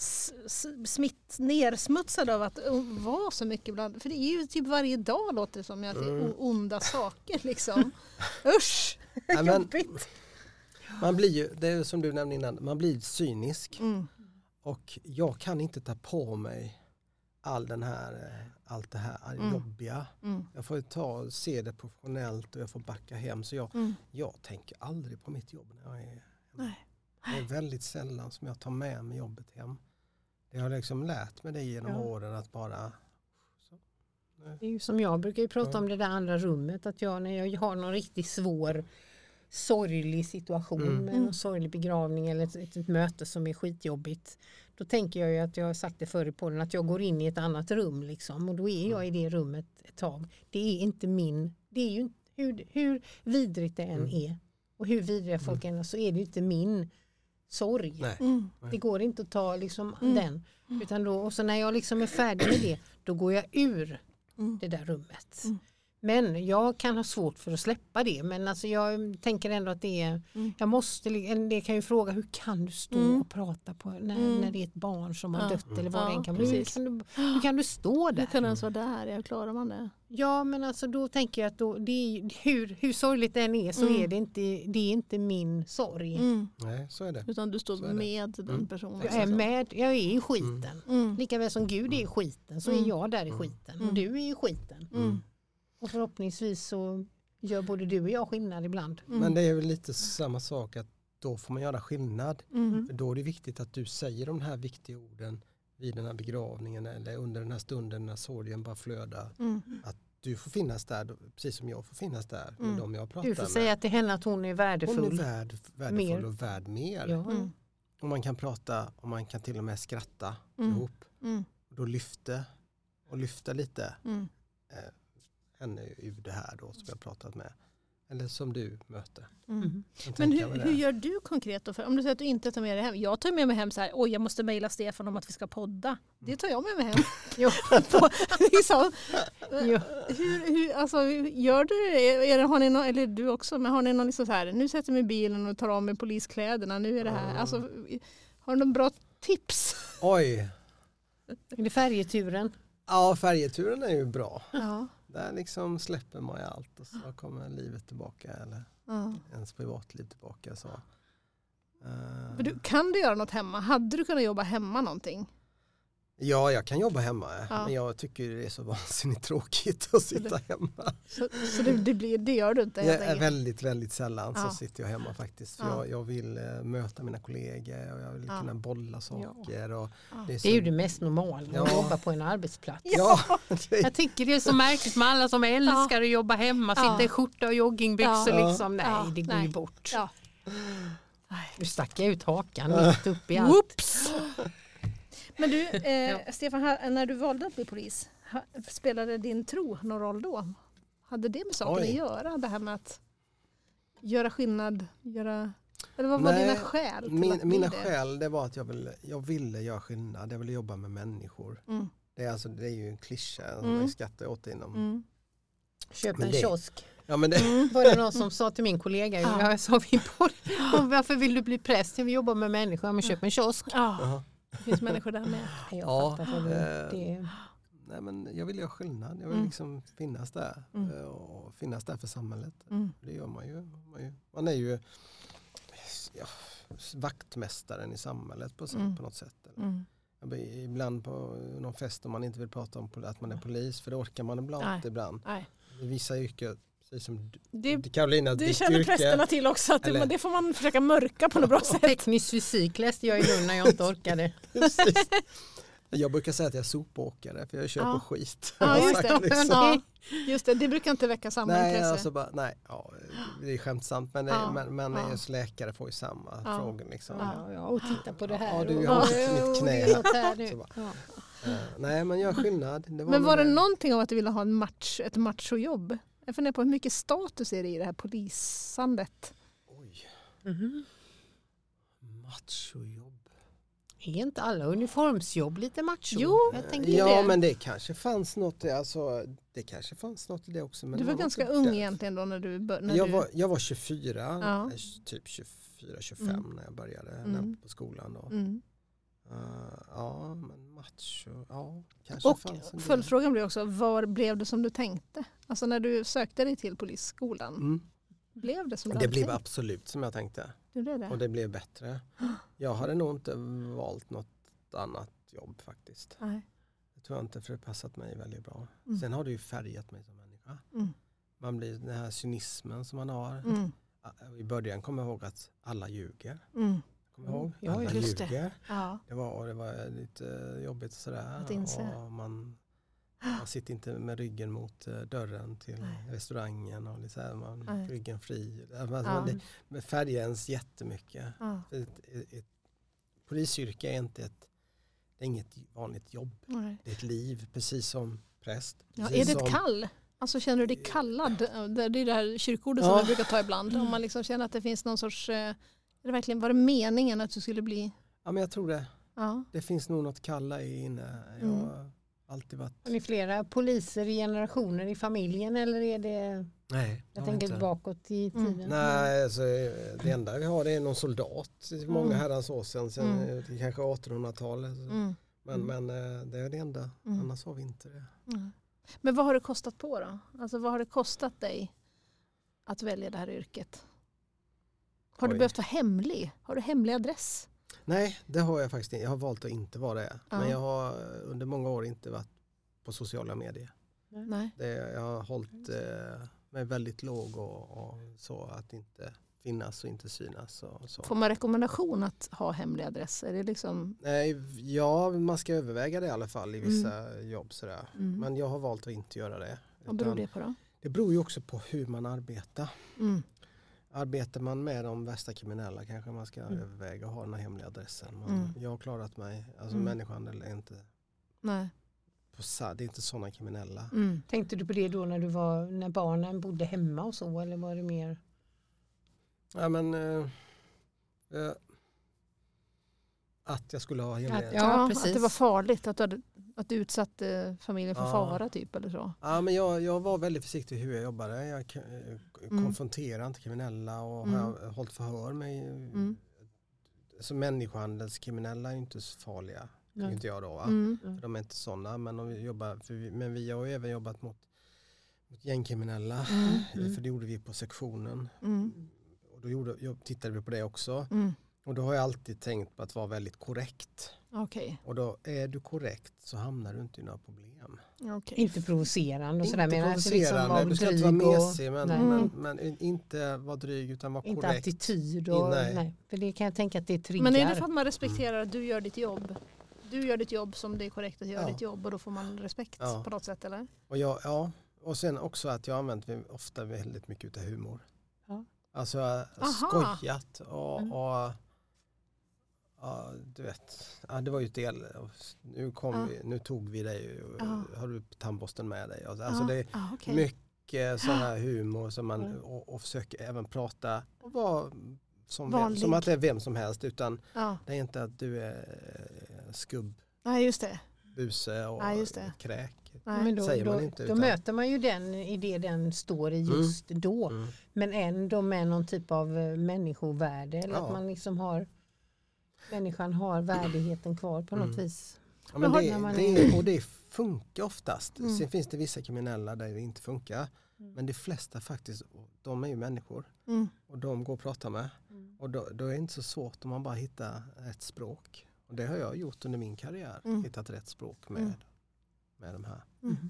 smitt, nersmutsad av att eh, vara så mycket bland, för det är ju typ varje dag låter det som att det är Mm. onda saker liksom. Usch, Men jobbigt. man blir ju, det är som du nämnde innan, man blir cynisk Mm. och jag kan inte ta på mig all den här, eh, allt det här Mm. jobbiga. Mm. Jag får ta, se det professionellt och jag får backa hem. Så jag, Mm. jag tänker aldrig på mitt jobb när jag är hemma. Nej. Det är väldigt sällan som jag tar med mig jobbet hem. Jag har liksom lärt mig det genom Ja. åren att bara... Det är ju som jag brukar ju prata Ja. om det där andra rummet. Att jag när jag har någon riktigt svår sorglig situation Mm. med Mm. en sorglig begravning eller ett, ett, ett möte som är skitjobbigt. Då tänker jag ju att jag har sagt det förr i podden att jag går in i ett annat rum liksom och då är jag i det rummet ett tag. Det är inte min, det är ju hur, hur vidrigt det än Mm. är och hur vidriga folk än är så är det inte min sorg. Nej. Mm. Det går inte att ta liksom Mm. den. Utan då, och så när jag liksom är färdig med det, då går jag ur Mm. det där rummet. Mm. Men jag kan ha svårt för att släppa det. Men alltså jag tänker ändå att det är, Mm. jag måste, en del kan ju fråga hur kan du stå Mm. och prata på när, Mm. när det är ett barn som har Ja. dött eller vad Ja, det än kan bli. Hur precis. kan, du, hur kan du stå där? Hur kan ens vara där? Ja, klarar man det? Ja men alltså då tänker jag att då, det är, hur, hur sorgligt det än är så Mm. är det inte, det är inte min sorg. Mm. Nej, så är det. Utan du står med den Mm. personen. Jag är med, jag är i skiten. Mm. Lika väl som Gud är i skiten så Mm. är jag där i skiten Mm. och du är i skiten. Och förhoppningsvis så gör både du och jag skillnad ibland. Mm. Men det är väl lite samma sak att då får man göra skillnad. Mm. För då är det viktigt att du säger de här viktiga orden vid den här begravningen eller under den här stunden när sorgen bara flödar. Mm. Du får finnas där, precis som jag får finnas där med Mm. de jag pratar Du får med. säga till henne att hon är Hon är värdefull. värd, värdefull Mer. och värd mer. Ja. Mm. Och man kan prata och man kan till och med skratta Mm. ihop. Mm. Och då lyfter och lyfter lite Mm. Henne ur det här då som jag pratat med. Eller som du möter. Mm. Mm. Men hur, hur gör du konkret då? För om du säger att du inte tar med dig hem. Jag tar med mig hem så här, oj jag måste mejla Stefan om att vi ska podda. Det tar jag med mig hem. Jo. På- liksom. Jo. hur, hur, alltså, gör du det? Är det har ni någon, eller du också, men har ni någon liksom så här, nu sätter jag mig i bilen och tar av mig poliskläderna, nu är det här. Mm. Alltså, har du någon bra tips? Oj, Är det färjeturen? ja färjeturen är ju bra. Ja. Där liksom släpper man ju allt och så kommer livet tillbaka eller ja. ens privatliv tillbaka. Så. Eh, Men du, kan du göra något hemma? Hade du kunnat jobba hemma någonting? Ja, jag kan jobba hemma Ja. men jag tycker det är så vansinnigt tråkigt att sitta hemma. Så, så det, det, blir, det gör du inte Jag är väldigt, väldigt sällan Ja. så sitter jag hemma faktiskt. För Ja. jag, jag vill eh, möta mina kollegor och jag vill Ja. kunna bolla saker. Och det, är Det är ju så- det mest normala, Ja. att jobba på en arbetsplats. Ja, Jag tycker det är så märkligt med alla som älskar att jobba hemma, Ja. sitta i skjorta och joggingbyxor. Ja. Liksom. Nej, Ja. det går Nej. ju bort. Ja. Nu stack jag ut hakan mitt upp i allt. Whoops! Men du, eh, Stefan, här- när du valde att bli polis, spelade din tro någon roll då? Hade det med saken Oj. att göra? Det här med att göra skillnad? Göra... Eller vad var Nej, dina skäl? min, mina det? skäl det var att jag ville, jag ville göra skillnad. Jag ville jobba med människor. Mm. Det är, alltså, det är ju en klyscha, Mm. jag skrattar åt det inom. Mm. Köp en det- kiosk. Ja, men det, Mm. Var det någon som sa till min kollega, Ja. jag sa vi på, varför vill du bli präst? Vi jobbar med människor, men köp en kiosk. Jaha. Det finns människor där med. Jag Ja, det, eh, det, nej men jag vill göra skillnad. Jag vill Mm. liksom finnas där. Mm. eh, Och finnas där för samhället. Mm. Det gör man ju. Man, ju, man är ju ja, vaktmästaren i samhället på, sätt, Mm. på något sätt. Eller? Mm. Ibland på någon fest om man inte vill prata om att man är polis, för det orkar man ibland Nej. ibland. Nej. I vissa yrken, precis som Det, Carolina, det känner yrke. prästerna till också, att det, eller- det får man försöka mörka på något bra sätt. Teknisk fysik läste jag i Lund när jag inte orkade. Jag brukar säga att jag är sopåkare för jag köper Ja. skit. Ja, just Jag har det. liksom. Ja, just det. Det brukar inte väcka samma Nej, intresse. alltså bara, nej ja, det är skämtsamt men, Ja, men, men ja. just läkare får ju samma Ja. frågor. Liksom. Ja, ja, och titta på det här. Ja, du har och- mitt knä. Eh, nej men gör skillnad. Det Men var det någonting av att du ville ha en match, ett machojobb? Jag funderar på hur mycket status är det i det här polisandet? Oj, Mhm. machojobb. Är inte alla uniformsjobb lite macho? Jo, jag tänker ja det. men det kanske fanns något, i- alltså, det kanske fanns något i det också. Men du var nog ganska ung det. egentligen då när du började. Jag var, jag var 24, Ja. eh, typ 24-25 Mm. när jag började Mm. när, på skolan. Då. Mm. Eh, ja, men macho, ja, kanske Och följdfrågan blir också, var blev det som du tänkte? Alltså när du sökte dig till polisskolan, Mm. blev det som du Det blev tänkt? absolut som jag tänkte. Blev det? Och det blev bättre. Jag hade nog inte valt något annat jobb faktiskt. Nej. Det tror jag inte för det passat mig väldigt bra. Mm. Sen har det ju färgat mig som människa. Mm. Man blir den här cynismen som man har. Mm. I början kommer jag ihåg att alla ljuger. Mm. Kommer jag ihåg? Ja, just det. Ja. Det var, och det var lite jobbigt sådär. Att inse. Och man, man sitter inte med ryggen mot eh, dörren till Nej. restaurangen och lite här, man, Nej. ryggen fri. Alltså, Ja. färgar ens jättemycket. Ja. Ett, ett, ett polisyrke är inte ett, det är inget vanligt jobb. Nej. Det är ett liv, precis som präst. Ja, precis är det ett som- kall? Alltså känner du dig kallad? Det är det här kyrkordet som Ja. vi brukar ta ibland. Om man liksom känner att det finns någon sorts... Är det verkligen, var det meningen att du skulle bli... Ja, men jag tror det. Ja. Det finns nog något kalla i inne. Jag Mm. har alltid varit... Har ni flera poliser i generationer i familjen eller är det, Nej, jag tänker inte. bakåt i Mm. tiden? Nej, alltså, det enda vi har det är någon soldat. Många Mm. herrans år sedan, sen Mm. kanske 1800-talet. Mm. Men, Mm. men eh, det är det enda, Mm. annars har vi inte det. Mm. Men vad har det kostat på då? Alltså vad har det kostat dig att välja det här yrket? Har du Oj. behövt vara hemlig? Har du hemlig adress? Nej, det har jag faktiskt inte. Jag har valt att inte vara det. Ja. Men jag har eh, under många år inte varit på sociala medier. Nej. Det, jag har hållit eh, mig väldigt låg och, och så att inte finnas och inte synas. Och så. Får man rekommendation att ha hemlig adress? Är det liksom... Nej, ja, man ska överväga det i alla fall i vissa jobb. Sådär. Mm. Men jag har valt att inte göra det. Vad beror det på då? det beror ju också på hur man arbetar. Mm. Arbetar man med de värsta kriminella kanske man ska Mm. överväga att ha den här hemliga adressen. Men Mm. Jag har klarat mig. Alltså Mm. människohandel är inte, Nej. på, det är inte sådana kriminella. Mm. Tänkte du på det då när, du var, när barnen bodde hemma och så eller var det mer? Ja, men, eh, eh, att jag skulle ha hemliga... Att- Ja. Ja, Ja, precis. att det var farligt att du, hade, att du utsatte familjen för Ja. fara typ eller så. men jag, jag var väldigt försiktig hur jag jobbade. Jag eh, Mm. konfronterar inte kriminella och Mm. har hållit förhör med Mm. Så människohandelskriminella är ju inte så farliga. Nej. inte jag då. Va? Mm. För de är inte sådana. Men, om vi jobbar, för vi, men vi har ju även jobbat mot, mot gängkriminella. Mm. Mm. För det gjorde vi på sektionen. Mm. Och då gjorde, tittade vi på det också. Mm. Och då har jag alltid tänkt på att vara väldigt korrekt. Okej. Och då är du korrekt så hamnar du inte i några problem. Okej. Inte provocerande och sådär. inte men alltså liksom provocerande, vara du ska inte vara dryg och- mesig men, nej. men, men inte vara dryg utan vara Inte korrekt. attityd och, Nej. nej. För det kan jag tänka att det triggar. Men är det för att man respekterar att du gör ditt jobb? Du gör ditt jobb som det är korrekt att göra Ja. ditt jobb och då får man respekt Ja. på något sätt eller? Och, jag, ja, och sen också att jag har använt mig ofta väldigt mycket utav humor. Ja. Alltså Aha. skojat och, Mm. och ja, du vet, ja, det var ju ett del. Nu, kom Ja. vi, nu tog vi dig, och, Ja. har du tandborsten med dig? Alltså, Ja. det är okej. mycket sån här humor som man, Mm. och, och försöker även prata och vara som, vem, som att det är vem som helst utan Ja. det är inte att du är skubb, Nej just det. buse och Ja, just det. kräk. Nej. Men då, säger man inte, då utan- möter man ju den i det den står i just då. Mm. Men ändå med någon typ av eh, människovärde. Eller Ja. att man liksom har människan har värdigheten kvar på något Mm. vis. Ja, men det, man det, och det funkar oftast. Mm. Sen finns det vissa kriminella där det inte funkar. Mm. Men de flesta faktiskt, de är ju människor. Mm. Och de går att prata med. Mm. Och då, då är det inte så svårt om man bara hittar ett språk. Och det har jag gjort under min karriär. Mm. Hittat rätt språk med, Mm. med de här Mm.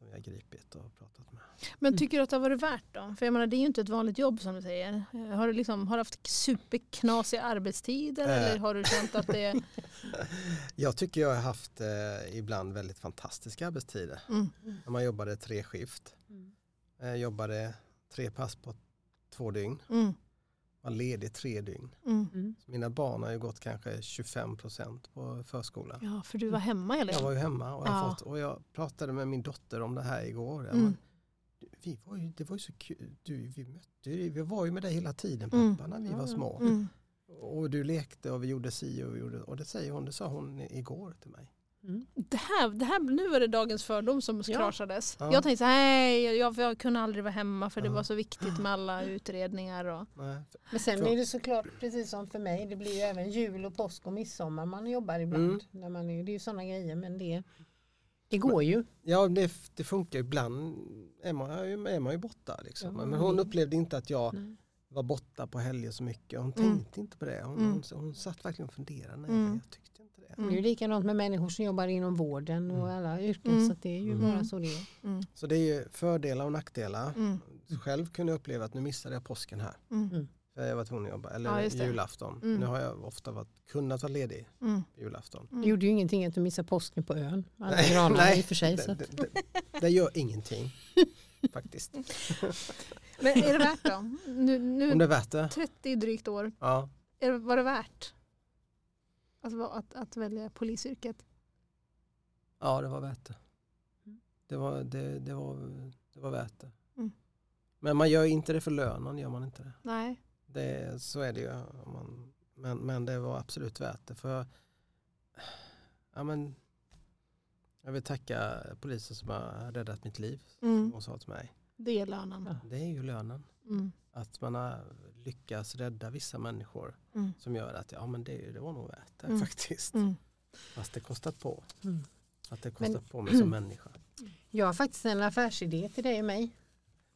Som jag har gripit och pratat med. Men tycker du att det har varit värt då? För jag menar det är ju inte ett vanligt jobb som du säger. Eh, Har du, liksom, har du haft superknasiga arbetstider Äh. eller har du känt att det är... Jag tycker jag har haft eh, ibland väldigt fantastiska arbetstider. Mm. När man jobbade tre skift. Mm. Jag jobbade tre pass på två dygn. Mm. Var ledig tre dygn. Mm. Mm. Mina barn har ju gått kanske 25 procent på förskolan. Ja, för du var hemma hela Jag var ju hemma och jag, Ja. fått, och jag pratade med min dotter om det här igår. Mm. men, vi var ju, det var ju så kul. Du, vi, mötte, vi var ju med dig hela tiden Mm. pappa när vi var Ja. små. Mm. Och du lekte och vi gjorde si och vi gjorde och det säger hon, det sa hon igår till mig. Mm. Det här, det här, nu var det dagens fördom som Ja. kraschades. Ja. Jag tänkte så här, nej jag, jag kunde aldrig vara hemma för det Ja. var så viktigt med alla utredningar. Och, Nej. Men sen är det såklart precis som för mig. Det blir ju även jul och påsk och midsommar man jobbar ibland. Mm. När man är, det är ju sådana grejer men det, det går ju. Ja det, det funkar ibland är man, ju- är man ju borta. Liksom. Ja, Men hon upplevde inte att jag Nej. var borta på helger så mycket. Hon Mm. tänkte inte på det. Hon, Mm. hon, hon satt verkligen och funderade. Nej, Mm. jag tyckte inte det. Det är ju likadant med människor som jobbar inom vården och Mm. alla yrken Mm. så det är ju Mm. bara så det är. mm, Så det är ju fördelar och nackdelar. mm, Själv kunde jag uppleva att nu missade jag påsken här. mm, För jag var tvungen att jobba. Eller Ja, julafton. Mm. Nu har jag ofta varit, kunnat vara ledig mm, julafton. Det gjorde ju ingenting att du missade påsken på ön. Alla Nej, granar nej. i och för sig. Så Det, att, det, det, det gör ingenting faktiskt. Men är det värt då? Nu, Om nu det är värt det? 30 drygt år, Ja. är var det värt att, vara- att, att välja polisyrket? Ja, det var värt det. Mm. Det var, det, det var, det var värt det. Mm. Men man gör inte det för lönen, gör man inte det. Nej. det så är det ju. Man, men, men det var absolut värt det. För, ja, men, jag vill tacka polisen som har räddat mitt liv. Mm. Hon sa till mig. Det är lönen. Ja. Det är ju lönen. Mm. Att man har lyckats rädda vissa människor Mm. som gör att ja, men det, det var nog värt det Mm. faktiskt. Mm. Fast det kostat på. Mm. Att det Men- kostat på mig som människa. jag har faktiskt en affärsidé till dig och mig.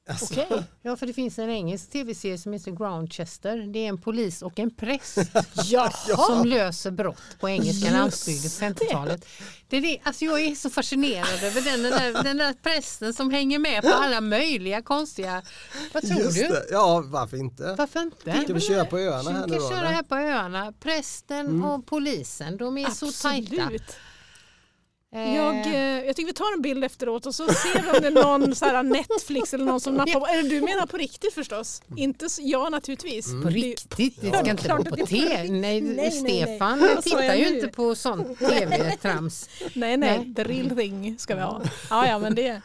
Alltså, Okej. Ja, för det finns en engelsk tv-serie som heter Groundchester. Det är en polis och en präst som löser brott på engelska Just landsbygden på 50-talet. Det är det, alltså jag är så fascinerad över den, den, där, den där prästen som hänger med på alla möjliga konstiga... Vad tror Just du? det. Ja, varför inte? Varför inte? Ska vi köra på öarna Vi här kan nu då? köra eller? här på öarna. Prästen Mm. och polisen, de är så tajta. Absolut. Eh, Jag, eh, jag tycker vi tar en bild efteråt och så ser vi om det är någon så här Netflix eller någon som nappar på. Eller du menar på riktigt förstås? Inte så, ja naturligtvis. Mm. På riktigt, det Ja, ska inte klart gå på riktigt. Nej, Nej, nej, nej. Stefan sa tittar jag ju nu? inte på sånt tv-trams. Nej, nej, Nej. the real thing ska vi ha. Ja, ja, men det.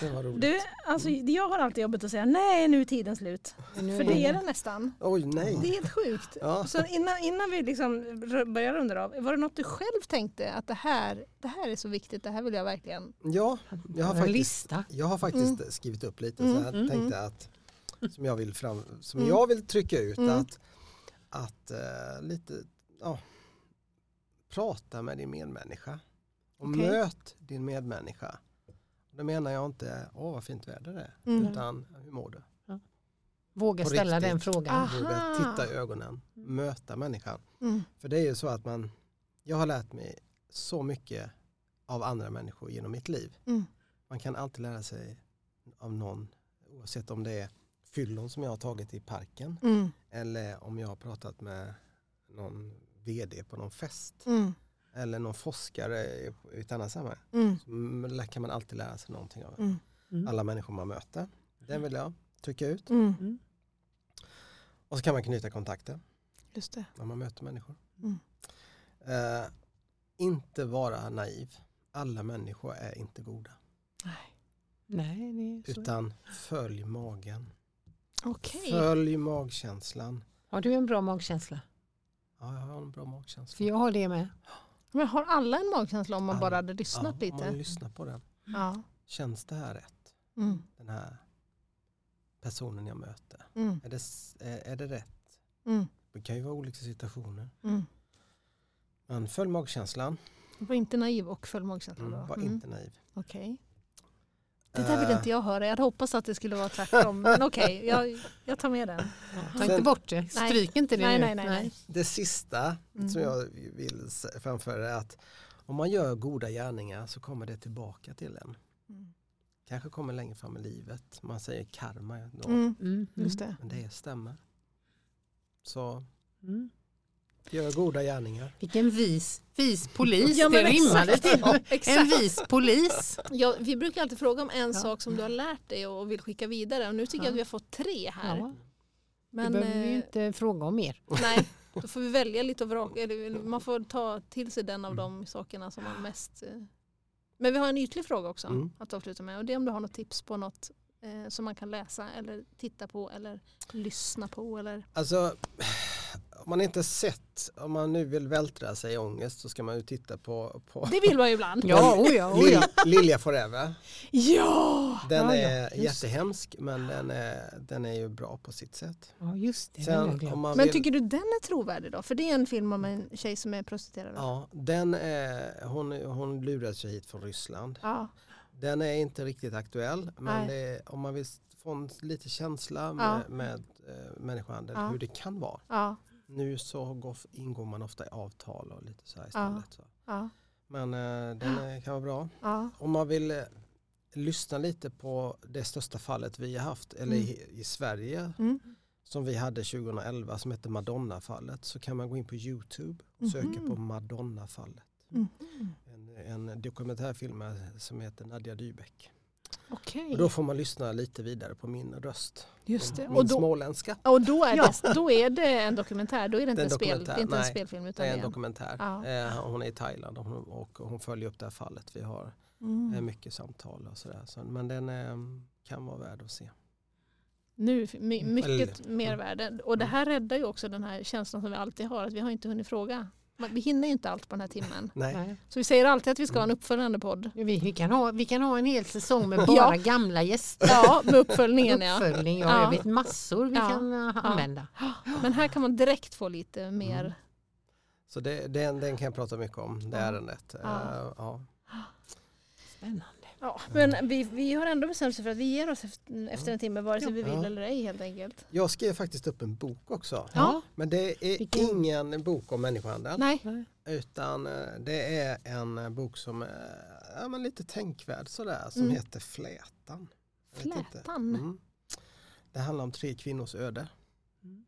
Det var roligt. Du, alltså, jag har alltid jobbet att säga nej, nu är tiden slut. Nu För det är det nästan. Oj, nej. Det är helt sjukt. Ja. Så innan, innan vi liksom börjar runda av, var det något du själv tänkte att det här, det här är så viktigt, det här vill jag verkligen... Ja, jag har faktiskt, lista. jag har faktiskt skrivit upp lite Mm, så jag mm, tänkte att som jag vill, fram, som Mm. jag vill trycka ut Mm. att, att eh, lite ja, prata med din medmänniska och Okej. möt din medmänniska. Då menar jag inte åh vad fint väder det är Mm. utan hur mår du? Våga På ställa riktigt. den frågan. Ah. Våga Aha. titta i ögonen, möta människan. Mm. För det är ju så att man, jag har lärt mig så mycket av andra människor genom mitt liv. Mm. Man kan alltid lära sig av någon, oavsett om det är fyllon som jag har tagit i parken Mm. eller om jag har pratat med någon vd på någon fest Mm. Eller någon forskare i ett annat sammanhang. Mm. Så kan man alltid lära sig någonting av Mm. Mm. alla människor man möter. Den vill jag trycka ut. Mm. Och så kan man knyta kontakter Just det. när man möter människor. Mm. Eh, inte vara naiv. Alla människor är inte goda. Nej. Nej, det är så. Utan följ magen. Okej. Följ magkänslan. Har du en bra magkänsla? Ja, jag har en bra magkänsla. För jag har det med. Men har alla en magkänsla om man bara hade lyssnat ja, Om man lite? lyssnar på den. Ja. Känns det här rätt? Mm. Den här personen jag möter. Mm. Är det, är, det rätt? Mm. Det kan ju vara olika situationer. Mm. Men följ magkänslan. Var inte naiv och följ magkänslan. Mm, var Mm, inte naiv. Okej. Det där vill Eh, inte jag höra. Jag hade hoppats att det skulle vara tvärtom. Men okej, jag, jag tar med den. Ta inte bort det, stryk inte det Nej, nu. nej, nej, nej. Det sista Mm. som jag vill framföra är att om man gör goda gärningar så kommer det tillbaka till en. Mm. Kanske kommer längre fram i livet. Man säger karma. Då, Mm, Mm, just det. Men det stämmer. Så Mm. Gör goda gärningar. Vilken vis, vis polis, Ja, det rimmade till. Ja, En vis polis. Ja, vi brukar alltid fråga om en Ja. sak som du har lärt dig och vill skicka vidare. Och nu tycker jag Ja. att vi har fått tre här. Ja, Men det behöver vi eh, ju inte fråga om mer. nej, då får vi välja lite och vraka. Eller, man får ta till sig den av Mm. de sakerna som man mest... Eh. Men vi har en ytlig fråga också Mm. att avsluta med. Och det är om du har något tips på något eh, som man kan läsa eller titta på eller lyssna på. Eller... Alltså, om man inte sett, om man nu vill vältra sig i ångest så ska man ju titta på, på Det vill man ju ibland. Ja, oh ja, oh ja. Lil- Lilja Forever. Ja! Den Ja, ja, är just. jättehemsk men den är, den är ju bra på sitt sätt. ja just det. Sen glömt. om man Men vill, tycker du den är trovärdig då? För det är en film om en tjej som är prostituerad. Ja, den är, hon, hon lurade sig hit från Ryssland. Ja. Den är inte riktigt aktuell men det om man vill få en lite känsla Ja. med, med eh, människohandel, Ja. hur det kan vara. Ja. Nu så går, ingår man ofta i avtal och lite så här istället. Så. Men eh, den är, kan vara bra. Om man vill eh, lyssna lite på det största fallet vi har haft, eller Mm. i, i Sverige, Mm. som vi hade 2011 som heter Madonna-fallet, så kan man gå in på Youtube och söka Mhm. på Madonna-fallet. Mm. En, en dokumentärfilm som heter Nadja Dybeck. Okej, Och då får man lyssna lite vidare på min röst. just det. Min Och då, småländska. och då, är Ja. det, då är det en dokumentär, då är det inte, Det är en, en spel, det är inte en Nej, spelfilm Det utan en det är en... dokumentär. Ja. Eh, hon är i Thailand och hon, och hon följer upp det här fallet. Vi har eh, Mm. mycket samtal och sådär. Så, men den eh, kan vara värd att se. Nu, my, mycket Mm. mervärde. Och det här räddar ju också den här känslan som vi alltid har, att vi har inte hunnit fråga. Vi hinner ju inte allt på den här timmen. Nej. Så vi säger alltid att vi ska ha en uppföljande podd. Vi, vi, kan ha, vi kan ha en hel säsong med bara Ja. gamla gäster. Ja, med uppföljningen ja. Uppföljning, ja, Ja. jag vet massor vi Ja. kan uh, använda. Men här kan man direkt få lite mer. Mm. Så det, den, den kan jag prata mycket om, det Ja. ärendet. Ja. Eh, ja. Spännande. Ja, men vi, vi har ändå bestämt oss för att vi ger oss efter, efter en timme vare sig vi vill Ja. eller ej helt enkelt. Jag skrev faktiskt upp en bok också. Ja. Men det är Vilken? ingen bok om människohandel. Nej, Utan eh, det är en eh, bok som är ja, men lite tänkvärd sådär som Mm. heter Flätan. Flätan. Mm. Det handlar om tre kvinnors öde. Mm.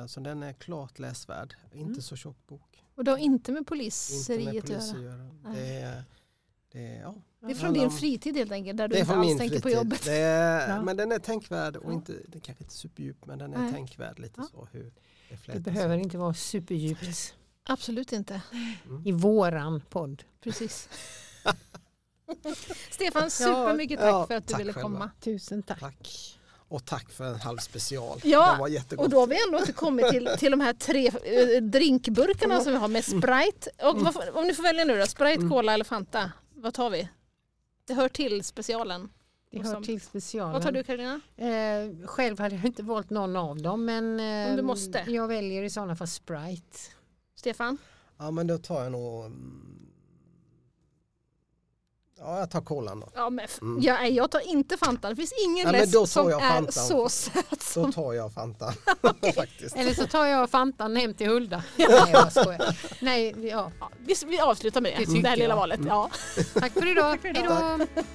Eh, Så den är klart läsvärd. Inte Mm. så tjock bok. och det har inte med polisseriet med att göra. Det är, det är, ja. Det är från din fritid helt enkelt, där du inte från alls tänker fritid. på jobbet. Det är, Ja. Men den är tänkvärd och inte, den kanske inte superdjup men den är Nej. tänkvärd lite Ja. så hur det Det behöver inte vara superdjupt Absolut inte. i våran podd. Precis. Stefan, supermycket tack Ja, för att du ville själva. komma. Tusen tack. Tack. Och tack för en halv special. Ja, Den var jättegott. Och då har vi ändå inte kommit till, till de här tre eh, drinkburkarna som vi har med Sprite. Och vad, får- om ni får välja nu då, Sprite, Mm. Cola eller Fanta? Vad tar vi? Det hör till specialen. Det hör till specialen. Vad tar du Karolina? Eh, själv hade jag inte valt någon av dem men eh, Om du måste. jag väljer i sådana fall Sprite. Stefan? Ja men då tar jag nog... mm, Ja jag tar kolan då. Ja, men Mm. ja, jag tar inte Fanta. Det finns ingen Ja, läsk då som jag är så söt Då som... tar jag Fanta. Eller så tar jag Fantan hem till Hulda. Nej, jag skojar. Nej, ja. Ja, vi, vi avslutar med det, Det det, här lilla jag. valet. Ja. Tack för idag. Tack för idag. Hej då.